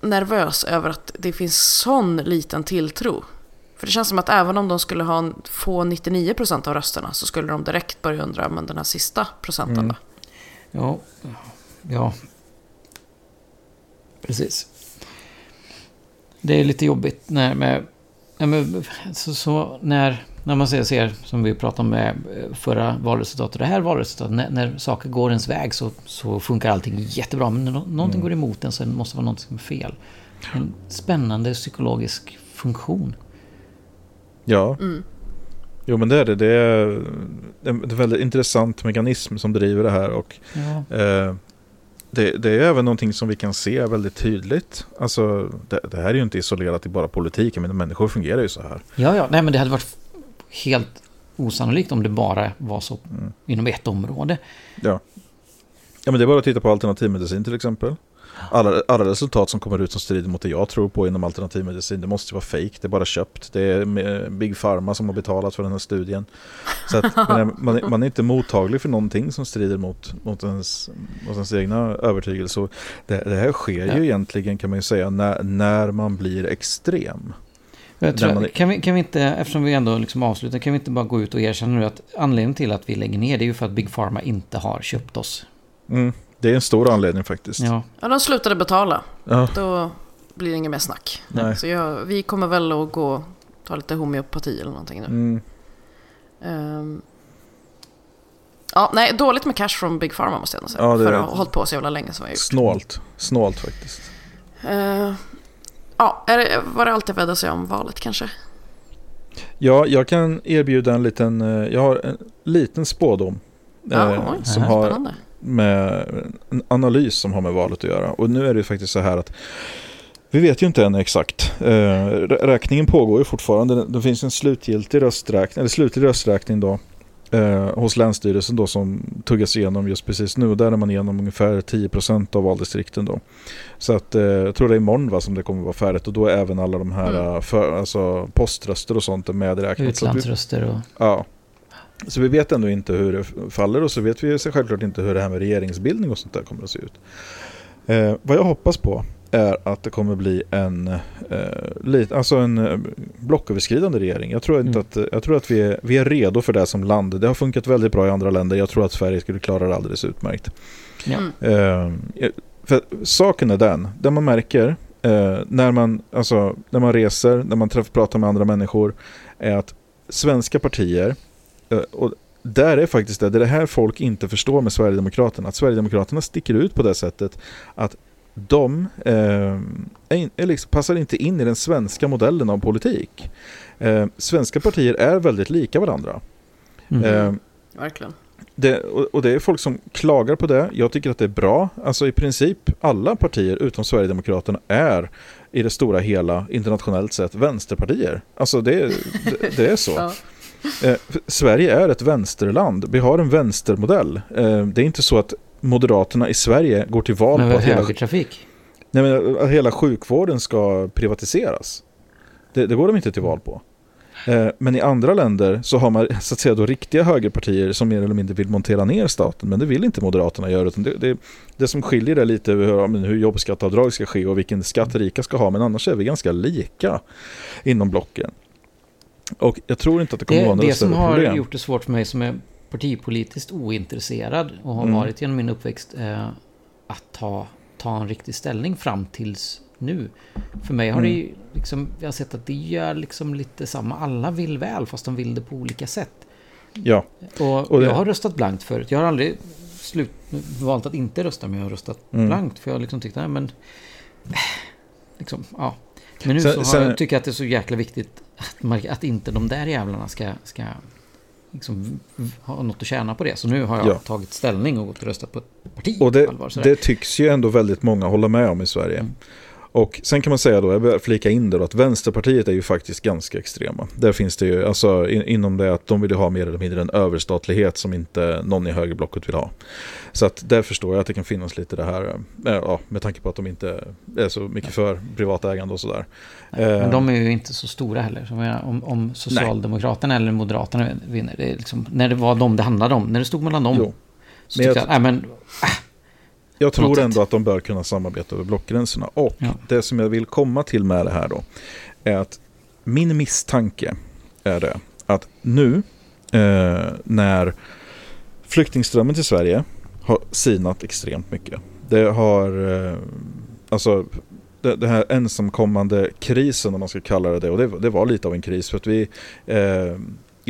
nervös över att det finns sån liten tilltro. För det känns som att även om de skulle ha en, få 99% av rösterna så skulle de direkt börja undra, men den här sista procenten då? Ja, ja. Precis. Det är lite jobbigt när, med, ja, men, så, så, när, när man ser, ser, som vi pratade om med eh, förra valresultatet och det här valresultatet, när, när saker går ens väg så, så funkar allting jättebra. Men när nå- någonting går emot en så måste det vara någonting som är fel. En spännande psykologisk funktion. Ja. Jo men det är det. Det är en väldigt intressant mekanism som driver det här. Och Ja. eh, det, det är även någonting som vi kan se väldigt tydligt. Alltså det, det här är ju inte isolerat till bara politiken. Men människor fungerar ju så här. Ja, ja, nej men det hade varit helt osannolikt om det bara var så inom ett område. Ja. ja men det är bara att titta på alternativmedicin till exempel. Alla, alla resultat som kommer ut som strider mot det jag tror på inom alternativmedicin, det måste ju vara fake. Det är bara köpt. Det är Big Pharma som har betalat för den här studien. Så att man, är, man, är, inte mottaglig för någonting som strider mot, mot, ens, mot ens egna övertygelse. Det, det här sker Ja. ju egentligen kan man ju säga när, när man blir extrem. Tror, man- kan, vi, kan vi inte, eftersom vi ändå liksom avslutar, kan vi inte bara gå ut och erkänna nu att anledningen till att vi lägger ner det är ju för att Big Pharma inte har köpt oss. Mm. Det är en stor anledning faktiskt. Ja, Ja, de slutade betala. Ja. Då blir det inget mer snack. Nej. Så jag, vi kommer väl att gå och ta lite homeopati eller någonting nu. Mm. Ehm, ja, nej, dåligt med cash från Big Pharma måste jag ändå säga. Ja, det för att ha hållit på så jävla länge som har gjort. Snålt. Snålt faktiskt. Ehm, ja, är det, var det allt jag vädde sig om valet kanske? Ja, jag kan erbjuda en liten, eh, jag har en liten spådom. Ja, eh, oj, som har spännande. Med en analys som har med valet att göra. Och nu är det ju faktiskt så här att vi vet ju inte än exakt. Eh, rä- räkningen pågår ju fortfarande. Det- finns en slutgiltig rösträkning, eller slutlig rösträkning då. Eh, hos Länsstyrelsen då som tuggas igenom just precis nu. Där är man igenom ungefär 10% av valdistrikten då. Så att eh, jag tror det är imorgon va, som det kommer vara färdigt. Och då är även alla de här Mm. eh, för, alltså, poströster och sånt medräknat. Utlandsröster och... Ja. Så vi vet ändå inte hur det faller och så vet vi självklart inte hur det här med regeringsbildning och sånt där kommer att se ut. Eh, vad jag hoppas på är att det kommer bli en, eh, lit, alltså en eh, blocköverskridande regering. Jag tror, inte Mm. att, jag tror att vi är, vi är redo för det som land. Det har funkat väldigt bra i andra länder. Jag tror att Sverige skulle klara det alldeles utmärkt. Ja. Mm. Eh, för saken är den, där man märker eh, när, man, alltså, när man reser, när man träffar, pratar med andra människor, är att svenska partier, eh, och där är faktiskt det, det är det här folk inte förstår med Sverigedemokraterna, att Sverigedemokraterna sticker ut på det sättet att de eh, är, är liksom, passar inte in i den svenska modellen av politik. Eh, svenska partier är väldigt lika varandra. Mm. Eh, Verkligen. det, och, och det är folk som klagar på det. Jag tycker att det är bra. Alltså i princip alla partier utom Sverigedemokraterna är i det stora hela internationellt sett vänsterpartier. Alltså det, det, det är så. Ja. Eh, Sverige är ett vänsterland. Vi har en vänstermodell. Eh, det är inte så att Moderaterna i Sverige går till val Men på att hela, nej, men, att hela sjukvården ska privatiseras. Det, det går de inte till val på. Eh, Men i andra länder så har man så att säga då riktiga högerpartier som mer eller mindre vill montera ner staten. Men det vill inte Moderaterna göra. Utan det, det, det som skiljer är lite hur, ja, men hur jobbskatteavdrag ska ske och vilken skatt rika ska ha. Men annars är vi ganska lika inom blocken. Och jag tror inte att det kommer Det, vara några det som större har problem. gjort det svårt för mig som är partipolitiskt ointresserad och har Mm. varit genom min uppväxt eh, att ta, ta en riktig ställning fram tills nu. För mig har det Mm. ju liksom, jag har sett att det gör liksom lite samma. Alla vill väl fast de vill det på olika sätt. Ja, Och, Och det- jag har röstat blankt förut. Jag har aldrig slut, valt att inte rösta men jag har röstat Mm. blankt. För jag har liksom tyckt, nej men... Liksom, ja. Men nu Sen- så har sen- jag, tycker jag att det är så jäkla viktigt att, mark- att inte de där jävlarna ska, ska liksom ha något att tjäna på det. Så nu har jag Ja. tagit ställning och gått och röstat på ett parti. och det, allvar, det tycks ju ändå väldigt många hålla med om i Sverige. Mm. Och sen kan man säga då, jag vill flika in det då, att Vänsterpartiet är ju faktiskt ganska extrema. Där finns det ju, alltså in, inom det att de vill ju ha mer eller mindre en överstatlighet som inte någon i högerblocket vill ha. Så att där förstår jag att det kan finnas lite det här, eh, ja, med tanke på att de inte är så mycket för privatägande och sådär. Nej, Men Eh, de är ju inte så stora heller. Så menar, om, om Socialdemokraterna eller Moderaterna vinner, det liksom, när det var dem det handlade om, när det stod mellan dem. Jo. Så Men jag jag, nej men, Jag tror sätt. ändå att de bör kunna samarbeta över blockgränserna. Och Ja. det som jag vill komma till med det här då, är att min misstanke är det att nu eh, när flyktingströmmen till Sverige har sinat extremt mycket. Det har, eh, alltså det, det här ensamkommande krisen om man ska kalla det det, och det, det var lite av en kris för att vi eh,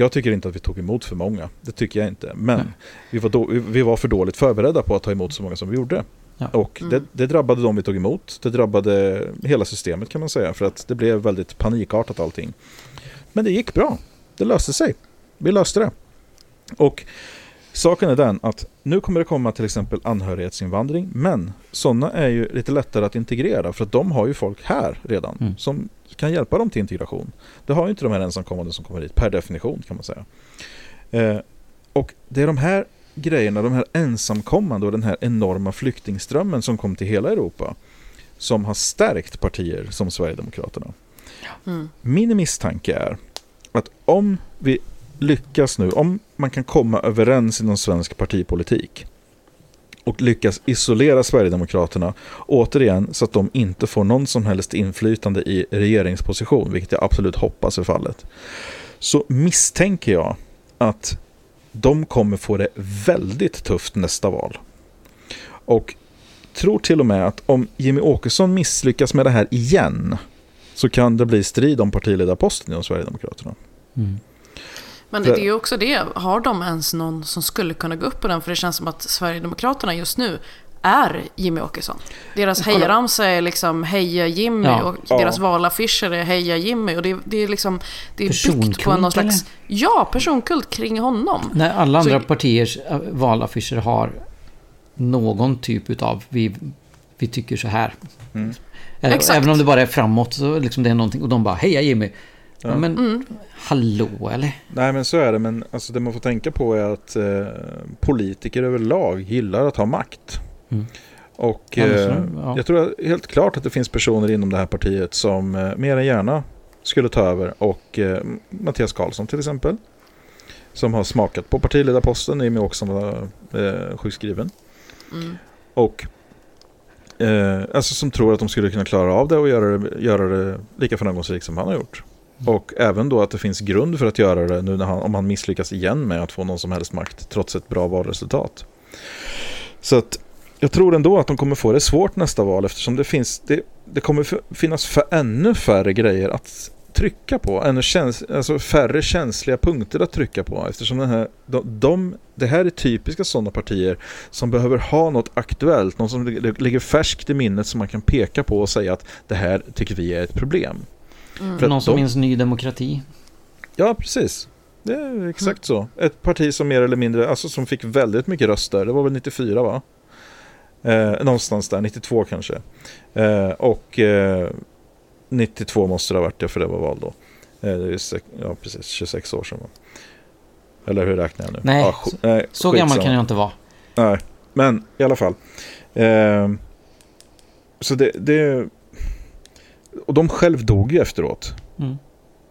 jag tycker inte att vi tog emot för många. Det tycker jag inte. Men Nej. vi var, då, vi- vi var för dåligt förberedda på att ta emot så många som vi gjorde. Ja. Och det, det drabbade de vi tog emot. Det drabbade hela systemet kan man säga. För att det blev väldigt panikartat allting. Men det gick bra. Det löste sig. Vi löste det. Och saken är den att nu kommer det komma till exempel anhörighetsinvandring. Men sådana är ju lite lättare att integrera. För att de har ju folk här redan. Mm. Som kan hjälpa dem till integration. Det har ju inte de här ensamkommande som kommer hit. Per definition kan man säga. Eh, och det är de här grejerna, de här ensamkommande och den här enorma flyktingströmmen som kom till hela Europa som har stärkt partier som Sverigedemokraterna. Mm. Min misstanke är att om vi lyckas nu, om man kan komma överens inom svensk partipolitik och lyckas isolera Sverigedemokraterna återigen så att de inte får någon som helst inflytande i regeringsposition, vilket jag absolut hoppas är fallet, så misstänker jag att de kommer få det väldigt tufft nästa val. Och tror till och med att om Jimmy Åkesson misslyckas med det här igen så kan det bli strid om partiledarposten inom Sverigedemokraterna. mm. Men det är ju också det, har de ens någon som skulle kunna gå upp på den? För det känns som att Sverigedemokraterna just nu är Jimmy Åkesson. Deras hejaramsa är liksom Heja Jimmy Ja. och Ja. deras valaffischer är Heja Jimmy. Och det, det är liksom det är byggt på någon slags... eller? Ja, personkult kring honom. När alla andra Så- partiers äh, valaffischer har någon typ utav vi, vi tycker så här. Mm. Även om det bara är framåt så liksom det är någonting och de bara heja Jimmy. Ja. men Mm. hallå eller? Nej men så är det, men alltså, det man får tänka på är att eh, politiker överlag gillar att ha makt. Mm. Och eh, ja. jag tror helt klart att det finns personer inom det här partiet som eh, mer än gärna skulle ta över. Och eh, Mattias Karlsson till exempel. Som har smakat på partiledarposten i och med också var eh, sjukskriven. Mm. Och eh, alltså som tror att de skulle kunna klara av det och göra det, göra det lika framgångsrikt som han har gjort. Och även då att det finns grund för att göra det nu när han, om han misslyckas igen med att få någon som helst makt trots ett bra valresultat. Så att jag tror ändå att de kommer få det svårt nästa val eftersom det finns det, det kommer finnas för ännu färre grejer att trycka på. Ännu käns, alltså färre känsliga punkter att trycka på eftersom den här, de, de, det här är typiska sådana partier som behöver ha något aktuellt, något som ligger färskt i minnet som man kan peka på och säga att det här tycker vi är ett problem. Mm. För Någon som de- minns Ny Demokrati. Ja, precis. Det är exakt så. Ett parti som mer eller mindre, alltså som fick väldigt mycket röster. Det var väl 94 va? Eh, någonstans där, 92 kanske. Eh, och eh, 92 måste det ha varit det för det var val då. Eh, det är sex, ja, precis. 26 år sedan. va? Eller hur räknar jag nu? Nej, sk- nej Så gammal kan jag inte vara. Nej, men i alla fall. Ehm, så det, det... Och de själv dog ju efteråt. Mm.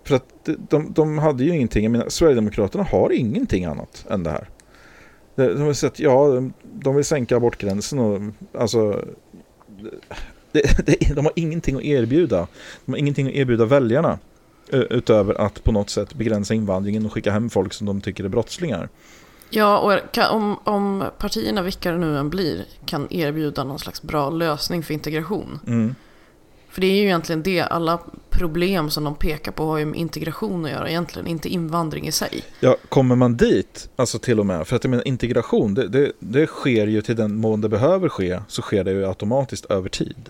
För att de, de, de hade ju ingenting. Jag menar, Sverigedemokraterna har ingenting annat än det här. De, har sett, ja, de, vill sänka abortgränsen och alltså... Det, det, de har ingenting att erbjuda. De har ingenting att erbjuda väljarna. Utöver att på något sätt begränsa invandringen och skicka hem folk som de tycker är brottslingar. Ja, och om, om partierna, vilka det nu än blir, kan erbjuda någon slags bra lösning för integration. Mm. För det är ju egentligen det, alla problem som de pekar på har ju med integration att göra egentligen, inte invandring i sig. Ja, kommer man dit, alltså till och med, för att jag menar integration, det, det, det sker ju till den mån det behöver ske, så sker det ju automatiskt över tid.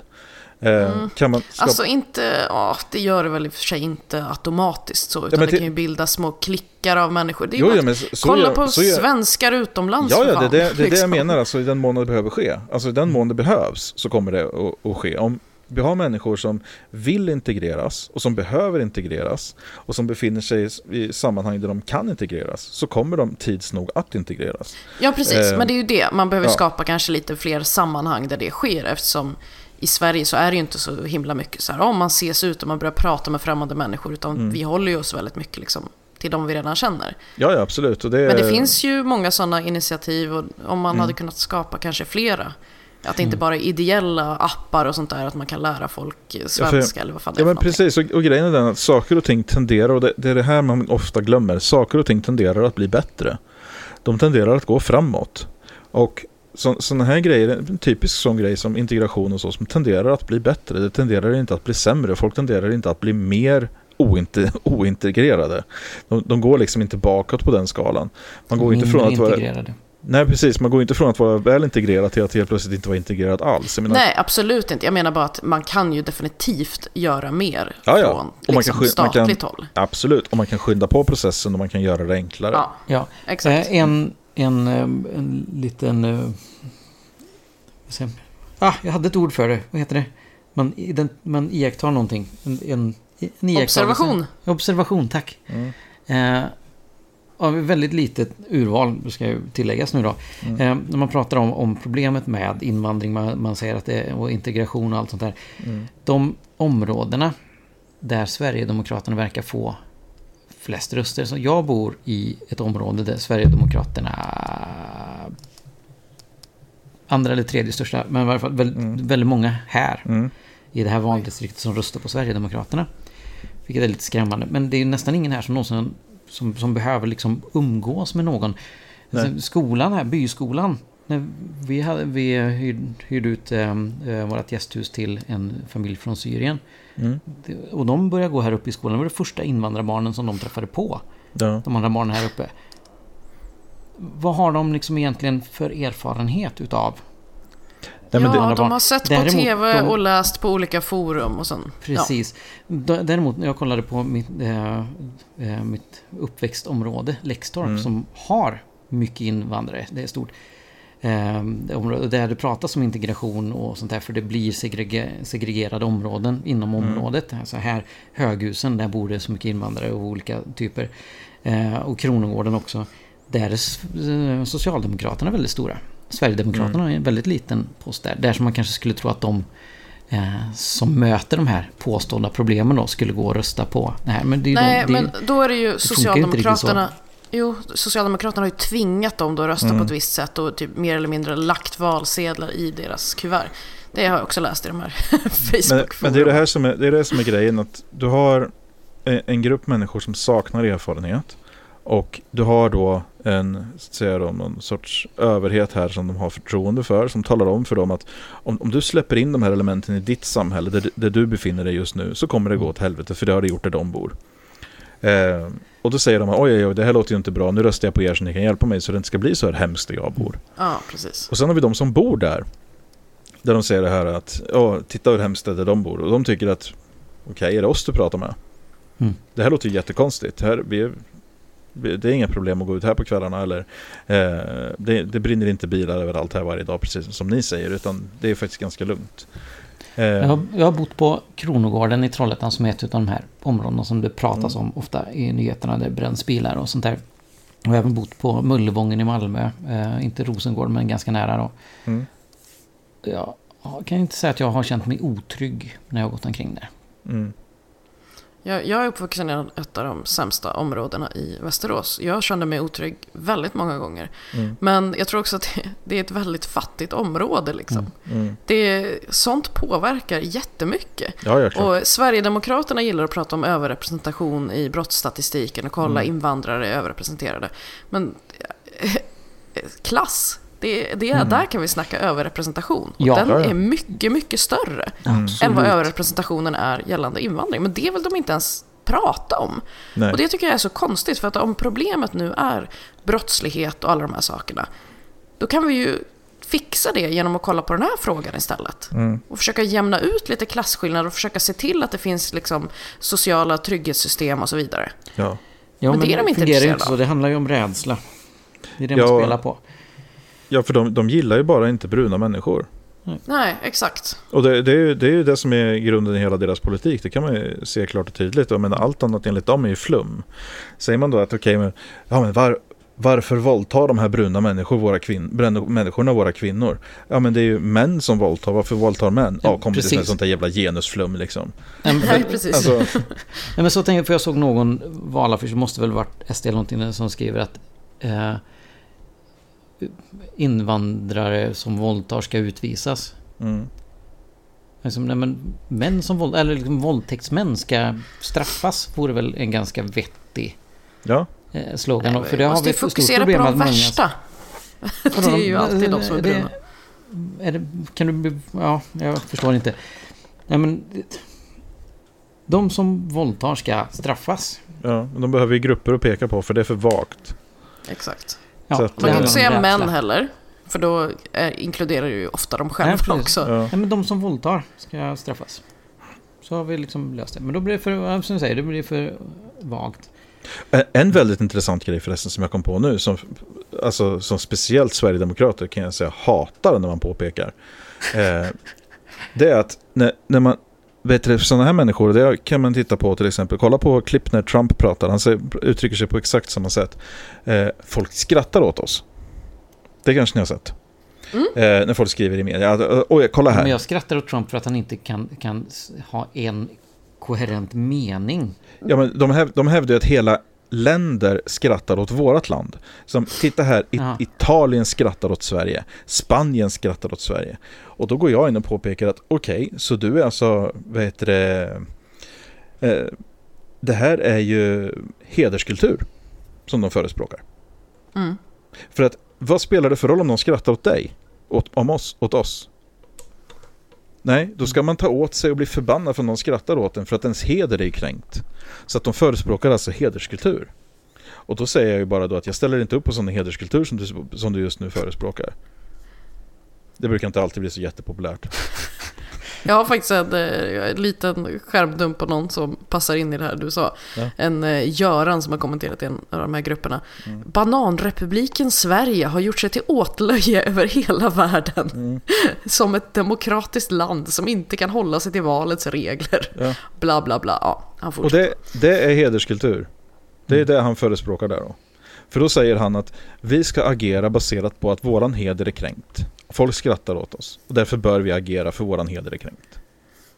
Eh, Kan man skapa... Alltså inte, ja det gör det väl i och för sig inte automatiskt så, utan men det det- kan ju bilda små klickar av människor. Det är Jo, ja, men så- kolla gör- på så svenskar utomlands Ja, ja, det, det, det är det jag liksom. menar, alltså i den mån det behöver ske. Alltså i den mån det behövs så kommer det att, att ske. Om vi har människor som vill integreras och som behöver integreras och som befinner sig i sammanhang där de kan integreras så kommer de tids nog att integreras. Ja, precis. Eh, Men det är ju det. Man behöver ja. skapa kanske lite fler sammanhang där det sker eftersom i Sverige så är det ju inte så himla mycket så här om man ses ut och man börjar prata med främmande människor utan Mm. vi håller ju oss väldigt mycket liksom till de vi redan känner. Ja, ja absolut. Det, Men det finns ju många sådana initiativ och om man Mm. hade kunnat skapa kanske flera. Att det inte bara är ideella appar och sånt där, att man kan lära folk Ja, svenska för- eller vad fan det Ja är men för någonting. precis, och, och grejen är den att saker och ting tenderar, och det, det är det här man ofta glömmer, saker och ting tenderar att bli bättre. De tenderar att gå framåt. Och sådana här grejer, en typisk sån grej som integration och så, som tenderar att bli bättre. Det tenderar inte att bli sämre, folk tenderar inte att bli mer ointe, ointegrerade. De, de går liksom inte bakåt på den skalan. Man går inte från att vara... Nej precis, man går inte från att vara väl integrerad till att helt plötsligt inte vara integrerad alls. Menar, Nej, absolut inte. Jag menar bara att man kan ju definitivt göra mer Ja, ja. från Och man liksom, kan sky- man kan- statligt håll. Absolut, och man kan skynda på processen och man kan göra det enklare. Ja, Ja, exakt. Eh, En, en, eh, en liten... eh? Ah, jag hade ett ord för det. Vad heter det? Man, ident, man iakttar någonting. En, en, en. Observation. Observation, tack. Mm. Eh, av väldigt litet urval, ska ju tilläggas nu då. Mm. Eh, när man pratar om, om problemet med invandring, man, man säger att det är och integration och allt sånt där. Mm. De områdena där Sverigedemokraterna verkar få flest röster. Så jag bor i ett område där Sverigedemokraterna andra eller tredje största, men i varje fall väldigt, väldigt många här Mm. i det här valdistriktet som röstar på Sverigedemokraterna. Vilket är lite skrämmande. Men det är nästan ingen här som någonsin som, som behöver liksom umgås med någon. Nej. Skolan här, byskolan. När vi, hade, vi hyrde, hyrde ut eh, eh, vårt gästhus till en familj från Syrien. Mm. Och de började gå här uppe i skolan. Det var det första invandrarbarnen som de träffade på. Ja. De andra barnen här uppe. Vad har de liksom egentligen för erfarenhet utav? Nej, men ja, de har sett på Däremot, tv de- och läst på olika forum och sen... Precis. D- Däremot när jag kollade på mitt, eh, eh, mitt uppväxtområde, Läxtorp, Mm. som har mycket invandrare. Det är stort. Eh, där det pratas om integration och sånt där, för det blir segrege, segregerade områden inom Mm. området. Alltså här, Höghusen, där bor det så mycket invandrare av olika typer. Eh, och Kronogården också. Där är eh, Socialdemokraterna väldigt stora. Sverigedemokraterna Mm. är en väldigt liten post där. Där som man kanske skulle tro att de eh, som möter de här påstådda problemen då skulle gå och rösta på det här. Men det Nej, de, det men då är det ju så. Socialdemokraterna... Jo, Socialdemokraterna har ju tvingat dem då att rösta Mm. på ett visst sätt och typ mer eller mindre lagt valsedlar i deras kuvert. Det har jag också läst i de här men, facebook men det är det här som är, det är det som är grejen. Att du har en, en grupp människor som saknar erfarenhet. Och du har då en, så att säga någon sorts överhet här som de har förtroende för. Som talar om för dem att om, om du släpper in de här elementen i ditt samhälle, där, där du befinner dig just nu, så kommer det gå åt helvete. För det har det gjort där de bor. Eh, och då säger de oj, oj, oj, det här låter ju inte bra. Nu röstar jag på er så ni kan hjälpa mig så det inte ska bli så här hemskt där jag bor. Ja, precis. Och sen har vi de som bor där. Där de säger det här att, ja, titta hur hemskt det är där de bor. Och de tycker att, okej, är det oss du pratar med? Mm. Det här låter ju jättekonstigt. Här, vi, är- vi, det är inga problem att gå ut här på kvällarna. Eller, eh, det, det brinner inte bilar överallt här varje dag, precis som ni säger. Utan det är faktiskt ganska lugnt. Eh, Jag har, jag har bott på Kronogården i Trollhättan som är ett av de här områdena som det pratas om ofta i nyheterna. Där det bränns bilar och sånt där. Och jag har även bott på Möllevången i Malmö. Eh, inte Rosengård men ganska nära då. Mm. Jag kan inte säga att jag har känt mig otrygg när jag har gått omkring där. mm. Jag, jag är uppvuxen i ett av de sämsta områdena i Västerås. Jag kände mig otrygg väldigt många gånger. Mm. Men jag tror också att det, det är ett väldigt fattigt område. Liksom. Mm. Det, sånt påverkar jättemycket. Ja. Och Sverigedemokraterna gillar att prata om överrepresentation i brottsstatistiken och kolla Mm. invandrare är överrepresenterade. Men eh, klass, det, det, Mm. där kan vi snacka överrepresentation. Och Ja. den är mycket, mycket större än vad överrepresentationen är gällande invandring. Men det vill de inte ens prata om. Nej. Och det tycker jag är så konstigt, för att om problemet nu är brottslighet och alla de här sakerna, då kan vi ju fixa det genom att kolla på den här frågan istället. Mm. Och försöka jämna ut lite klasskillnader och försöka se till att det finns liksom sociala trygghetssystem och så vidare. Ja. Ja, Men det är de inte fungerar intresserade inte så. av. Det handlar ju om rädsla. Det är det Ja. man spelar på. Ja, för de, de gillar ju bara inte bruna människor. Nej, exakt. Och det, det, är ju, det är ju det som är grunden i hela deras politik. Det kan man ju se klart och tydligt. Jag menar, allt annat enligt dem är ju flum. Säger man då att okej, men, ja, men var, varför våldtar de här bruna människor våra kvin, bruna människorna våra kvinnor? Ja men det är ju män som våldtar. Varför våldtar män? Ja, Ja, kom det med sånt där jävla genusflum liksom. Nej, men- Nej, precis. Alltså, Nej, men så tänker jag, för jag såg någon valaffisch, det måste väl varit SD eller någonting, som skriver att eh, invandrare som våldtar ska utvisas. mm, Liksom, nej, men män som våld, eller liksom våldtäktsmän ska straffas vore väl en ganska vettig ja, eh, slogan. Nej, för det vi har måste vi ett stort fokusera på problem de att många- värsta. Det är ju alltid de som är Det- bruna. Är det, kan du... Ja, jag förstår inte. Nej, men... De som våldtar ska straffas. ja, men de behöver ju grupper att peka på för det är för vagt. Exakt. Ja, Så att- Man kan handlar inte säga rädsla. män heller. För då eh, inkluderar ju ofta de själva Nej, också. Ja. Nej, men de som våldtar ska straffas. Så har vi liksom löst det. Men då blir det för, som du säger, det blir för vagt. En- En väldigt intressant grej förresten som jag kom på nu, som, alltså, som speciellt Sverigedemokrater kan jag säga hatar när man påpekar. Eh, det är att när, när man, vet du, sådana här människor, det kan man titta på till exempel, kolla på klipp när Trump pratar, han uttrycker sig på exakt samma sätt. Eh, folk skrattar åt oss. Det kanske ni har sett. Mm. Eh, när folk skriver i media, att, oj, kolla här. Men jag skrattar åt Trump för att han inte kan, kan ha en koherent mening. Ja, men de, häv, de hävdar ju att hela länder skrattar åt vårat land. Som, titta här, I, Ja. Italien skrattar åt Sverige, Spanien skrattar åt Sverige. Och då går jag in och påpekar att okej, så du är alltså, vad heter det, eh, det här är ju hederskultur som de förespråkar. Mm. För att vad spelar det för roll om de skrattar åt dig? Åt, om oss, åt oss? Nej, då ska man ta åt sig och bli förbannad för att någon skrattar åt en för att ens heder är kränkt. Så att de förespråkar alltså hederskultur. Och då säger jag ju bara då att jag ställer inte upp på sån hederskultur som du, som du just nu förespråkar. Det brukar inte alltid bli så jättepopulärt. Jag har faktiskt en, eh, en liten skärmdump på någon som passar in i det här du sa. Ja. En eh, Göran som har kommenterat i en av de här grupperna. Mm. Bananrepubliken Sverige har gjort sig till åtlöje över hela världen. Mm. Som ett demokratiskt land som inte kan hålla sig till valets regler. Ja. Bla bla bla. Ja, han Och det, det är hederskultur. Det är det han förespråkar där då. För då säger han att vi ska agera baserat på att våran heder är kränkt. Folk skrattar åt oss. Och därför bör vi agera för våran heder är kränkt.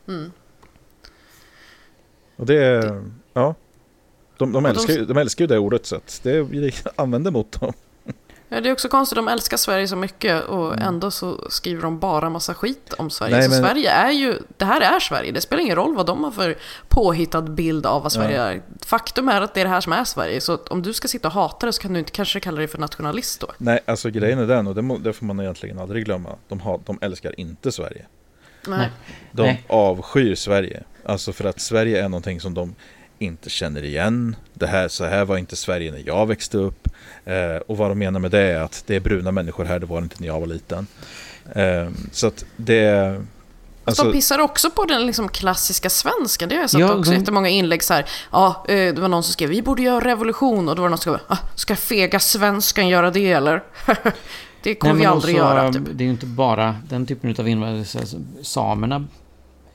Mm. Och det är, ja. De, de, älskar, de älskar ju det ordet så att det använder mot dem. Ja, det är också konstigt, de älskar Sverige så mycket och ändå så skriver de bara massa skit om Sverige. Nej, så men- Sverige är ju, det här är Sverige, det spelar ingen roll vad de har för påhittad bild av vad Sverige Ja. är. Faktum är att det är det här som är Sverige, så om du ska sitta och hata det så kan du inte kanske kalla dig för nationalist då. Nej, alltså grejen är den och det, må, det får man egentligen aldrig glömma. De, har, de älskar inte Sverige. Nej. De Nej. avskyr Sverige. Alltså för att Sverige är någonting som de inte känner igen. Det här, så här var inte Sverige när jag växte upp. Eh, och vad de menar med det är att det är bruna människor här, det var det inte när jag var liten. Eh, så att det... Fast de Alltså, pissar också på den liksom klassiska svenskan. Det har jag sett Ja, också de- jättemånga inlägg så här. Ja, eh, det var någon som skrev vi borde göra revolution och då var det någon som skrev ah, ska fega svenskan göra det eller? det kommer Nej, vi aldrig också, göra. Typ. Det är ju inte bara den typen av invandrare. så- så Samerna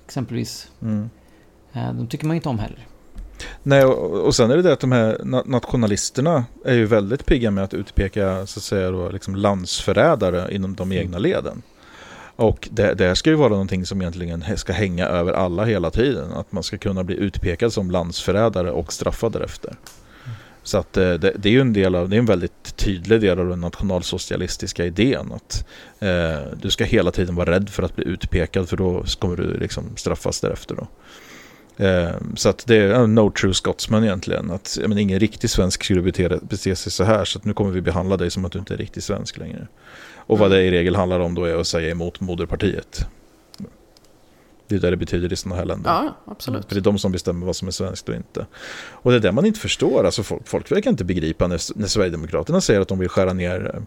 exempelvis. Mm. Eh, de tycker man inte om heller. Nej, och, och sen är det det att de här na- nationalisterna är ju väldigt pigga med att utpeka så att säga då, liksom landsförrädare inom de egna leden. Och det, det här ska ju vara någonting som egentligen ska hänga över alla hela tiden. Att man ska kunna bli utpekad som landsförrädare och straffad därefter. Så att eh, det, det är ju en del av, det är en väldigt tydlig del av den nationalsocialistiska idén. Att eh, du ska hela tiden vara rädd för att bli utpekad för då kommer du liksom straffas därefter då. Eh, så att det är no true Scotsman egentligen. Att menar, ingen riktig svensk skulle bete, bete sig så här. Så att nu kommer vi behandla dig som att du inte är riktigt svensk längre. Och vad det i regel handlar om då är att säga emot moderpartiet. Det är det det betyder i sådana här länder. Ja, absolut. För det är de som bestämmer vad som är svenskt och inte. Och det är det man inte förstår. Alltså folk, folk verkar inte begripa när, när Sverigedemokraterna säger att de vill skära ner eh,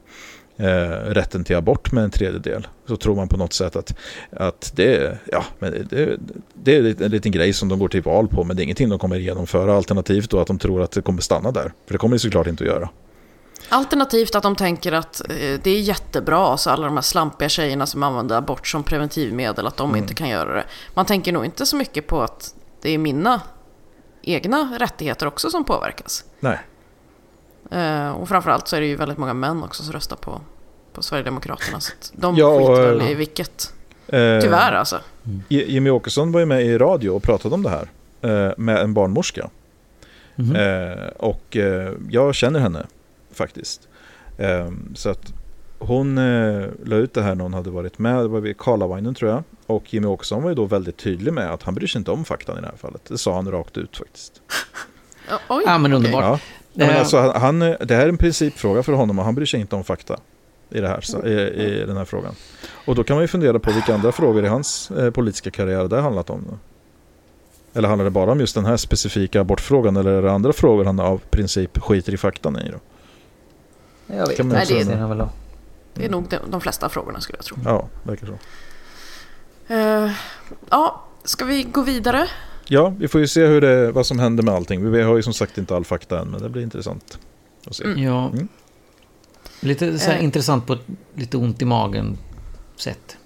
rätten till abort med en tredjedel. Så tror man på något sätt att, att det, ja, men det, det är en liten grej som de går till val på. Men det är ingenting de kommer genomföra. Alternativt då att de tror att det kommer stanna där. För det kommer det såklart inte att göra. Alternativt att de tänker att eh, det är jättebra, så alla de här slampiga tjejerna som använder abort som preventivmedel, att de inte kan göra det. Man tänker nog inte så mycket på att det är mina egna rättigheter också som påverkas. Nej. Eh, och framförallt så är det ju väldigt många män också som röstar på, på Sverigedemokraterna. Så att de Ja, och, skiter väl i vilket. Eh, Tyvärr alltså. Jimmy Åkesson var ju med i radio och pratade om det här. Eh, med en barnmorska. Mhm. Eh, och eh, jag känner henne faktiskt. Eh, så att hon eh, la ut det här när hon hade varit med. Det var vid Karlavainen tror jag. Och Jimmy Åkesson var ju då väldigt tydlig med att han bryr sig inte om faktan i det här fallet. Det sa han rakt ut faktiskt. Oj, Ja, men underbart. Ja. Ja, men Eh, alltså, han, det här är en principfråga för honom och han bryr sig inte om fakta i, det här, så- i, i den här frågan. Och då kan man ju fundera på vilka andra frågor i hans eh, politiska karriär det har handlat om. Då. Eller handlar det bara om just den här specifika abortfrågan eller är det andra frågor han av princip skiter i faktan i? Då? Jag vet Kan man inte. det ha. Det är nog de, de flesta frågorna skulle jag tro. Ja, verkar så. Eh, ja, ska vi gå vidare? Ja, vi får ju se hur det, vad som händer med allting. Vi har ju som sagt inte all fakta än, men det blir intressant att se. Mm. Ja. Mm. Lite så här Eh. intressant på ett lite ont i magen sätt.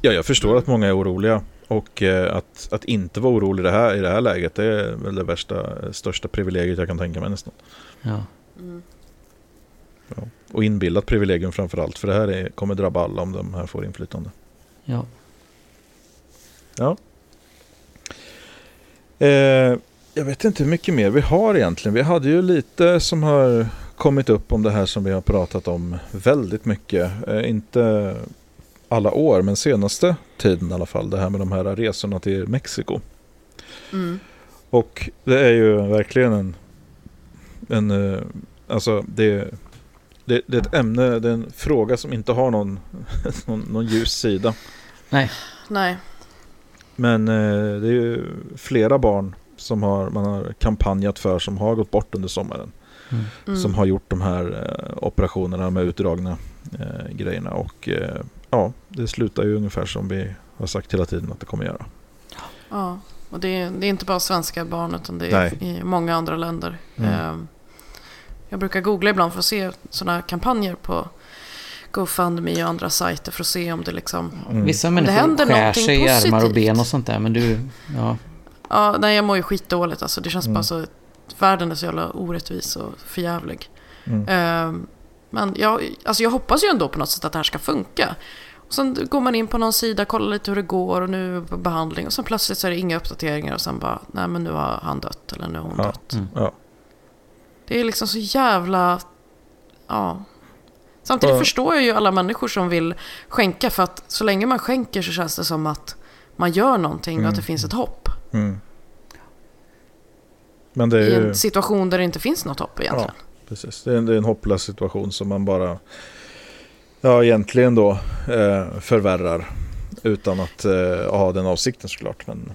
Ja, jag förstår att många är oroliga. Och eh, att, att inte vara orolig i det, här, i det här läget, det är väl det värsta, största privilegiet jag kan tänka mig nästan. Ja. Ja. Och inbillat privilegium framför allt, för det här är, kommer drabba alla om de här får inflytande. ja. Ja. Eh, jag vet inte hur mycket mer vi har egentligen. Vi hade ju lite som har kommit upp om det här som vi har pratat om väldigt mycket. Eh, inte alla år, men senaste tiden i alla fall. Det här med de här resorna till Mexiko. Mm. Och det är ju verkligen en... en eh, alltså det, det, det är ett ämne, det är en fråga som inte har någon, någon, någon ljus sida. Nej. Nej. Men eh, det är ju flera barn som har, man har kampanjat för som har gått bort under sommaren. Mm. Mm. Som har gjort de här eh, operationerna med utdragna eh, grejerna. Och eh, ja, det slutar ju ungefär som vi har sagt hela tiden att det kommer göra. Ja, och det är, det är inte bara svenska barn utan det är Nej. i många andra länder. Mm. Ehm, Jag brukar googla ibland för att se sådana här kampanjer på GoFundMe och andra sajter för att se om det liksom... Mm. Vissa det människor händer skär sig i armar och ben och sånt där. Men du, ja. Ja, nej, jag mår ju skitdåligt alltså. Det känns Mm. bara så... Världen är så jävla orättvis och förjävlig. Mm. Ehm, Men jag, alltså jag hoppas ju ändå på något sätt att det här ska funka. Och sen går man in på någon sida, kollar lite hur det går och nu på behandling. Och sen plötsligt så är det inga uppdateringar och sen bara, nej men nu har han dött eller nu har hon Ja. dött. Mm. Ja. Det är liksom så jävla... Ja. Samtidigt Ja. förstår jag ju alla människor som vill skänka för att så länge man skänker så känns det som att man gör någonting och att det Mm. finns ett hopp. Mm. Men det är I ju... en situation där det inte finns något hopp egentligen. Precis, det är, en, det är en hopplös situation som man bara ja, egentligen då eh, förvärrar utan att eh, ha den avsikten såklart. Men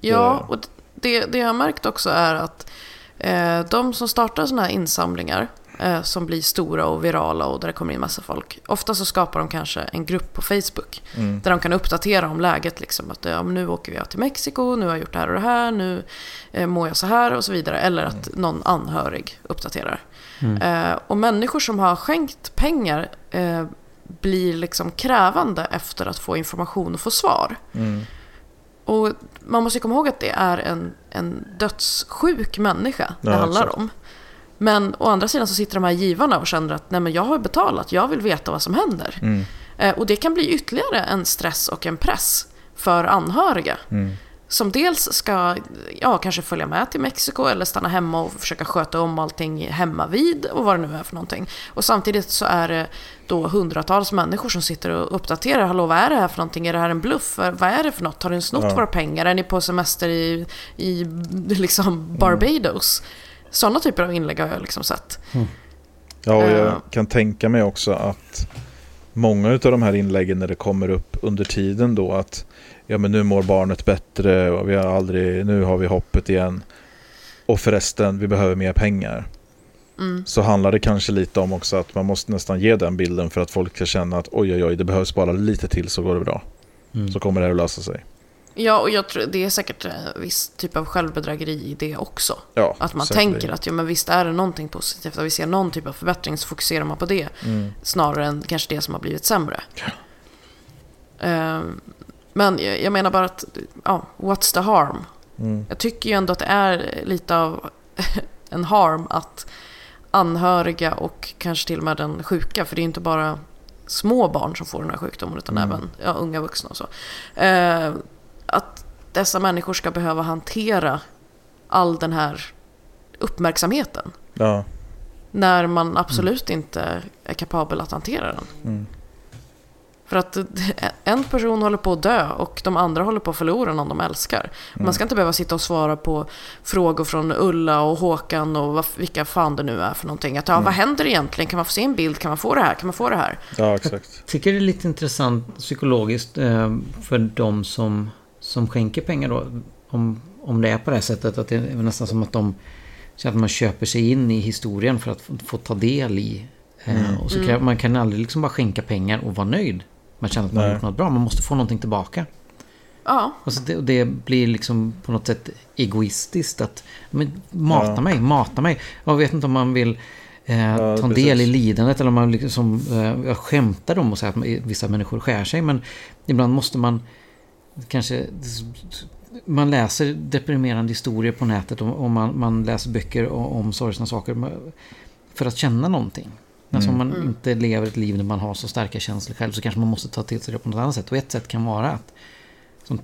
Ja, och det, det jag har märkt också är att eh, de som startar sådana här insamlingar eh, som blir stora och virala och där det kommer in massa folk. Ofta så skapar de kanske en grupp på Facebook mm, där de kan uppdatera om läget. Liksom, att ja, nu åker vi till Mexiko, nu har jag gjort det här och det här, nu eh, mår jag så här och så vidare. Eller att någon anhörig uppdaterar. Mm. Eh, och människor som har skänkt pengar eh, blir liksom krävande efter att få information och få svar. mm, Och man måste ju komma ihåg att det är en, en dödssjuk människa det Ja, handlar exakt. om. Men å andra sidan så sitter de här givarna och känner att nej men jag har betalat, jag vill veta vad som händer. Mm. Eh, och det kan bli ytterligare en stress och en press för anhöriga. Mm. Som dels ska, ja, kanske följa med till Mexiko eller stanna hemma och försöka sköta om allting hemma vid och vad det nu är för någonting. Och samtidigt så är det då hundratals människor som sitter och uppdaterar. Hallå, vad är det här för någonting? Är det här en bluff? Vad är det för något? Har du snott Ja. våra pengar? Är ni på semester i, i liksom Barbados? Sådana typer av inlägg har jag liksom sett. Ja, och Eh. jag kan tänka mig också att många av de här inläggen när det kommer upp under tiden då att ja men nu mår barnet bättre och vi har aldrig, nu har vi hoppet igen. Och förresten, vi behöver mer pengar. Mm. Så handlar det kanske lite om också att man måste nästan ge den bilden för att folk ska känna att oj oj oj, det behövs bara lite till så går det bra. Mm. Så kommer det här att lösa sig. Ja, och jag tror det är säkert en viss typ av självbedrägeri i det också. Ja, Att man säkerligen. tänker att ja, men visst är det någonting positivt, att vi ser någon typ av förbättring så fokuserar man på det. Mm. Snarare än kanske det som har blivit sämre. Ehm, men jag, jag menar bara att, ja, what's the harm? Mm. Jag tycker ju ändå att det är lite av en harm att anhöriga och kanske till och med den sjuka, för det är inte bara små barn som får den här sjukdomen utan Mm. även ja, unga vuxna och så. Eh, att dessa människor ska behöva hantera all den här uppmärksamheten Ja, när man absolut inte är kapabel att hantera den. Mm. För att en person håller på att dö och de andra håller på att förlora någon de älskar. Man ska inte behöva sitta och svara på frågor från Ulla och Håkan och vad, vilka fan det nu är för någonting. Att ja, vad händer egentligen? Kan man få se en bild? Kan man få det här? Kan man få det här? ja exakt. tycker det är lite intressant psykologiskt eh, för de som, som skänker pengar då. Om, om det är på det här sättet att det är nästan som att de så att man köper sig in i historien för att få, få ta del i. Eh, och så kan, man kan aldrig liksom bara skänka pengar och vara nöjd. Man känner att man har gjort något bra. Man måste få någonting tillbaka. Ja, Och så det, och det blir liksom på något sätt egoistiskt att men, mata Ja. mig, mata mig. Jag vet inte om man vill eh, Ja, ta en precis. del i lidandet eller om man liksom, eh, jag skämtar om och säger att vissa människor skär sig men ibland måste man kanske man läser deprimerande historier på nätet och, man, man läser böcker om, om sorgsna saker för att känna någonting. Alltså om man inte lever ett liv där man har så starka känslor själv så kanske man måste ta till sig det på något annat sätt. Och ett sätt kan vara att som,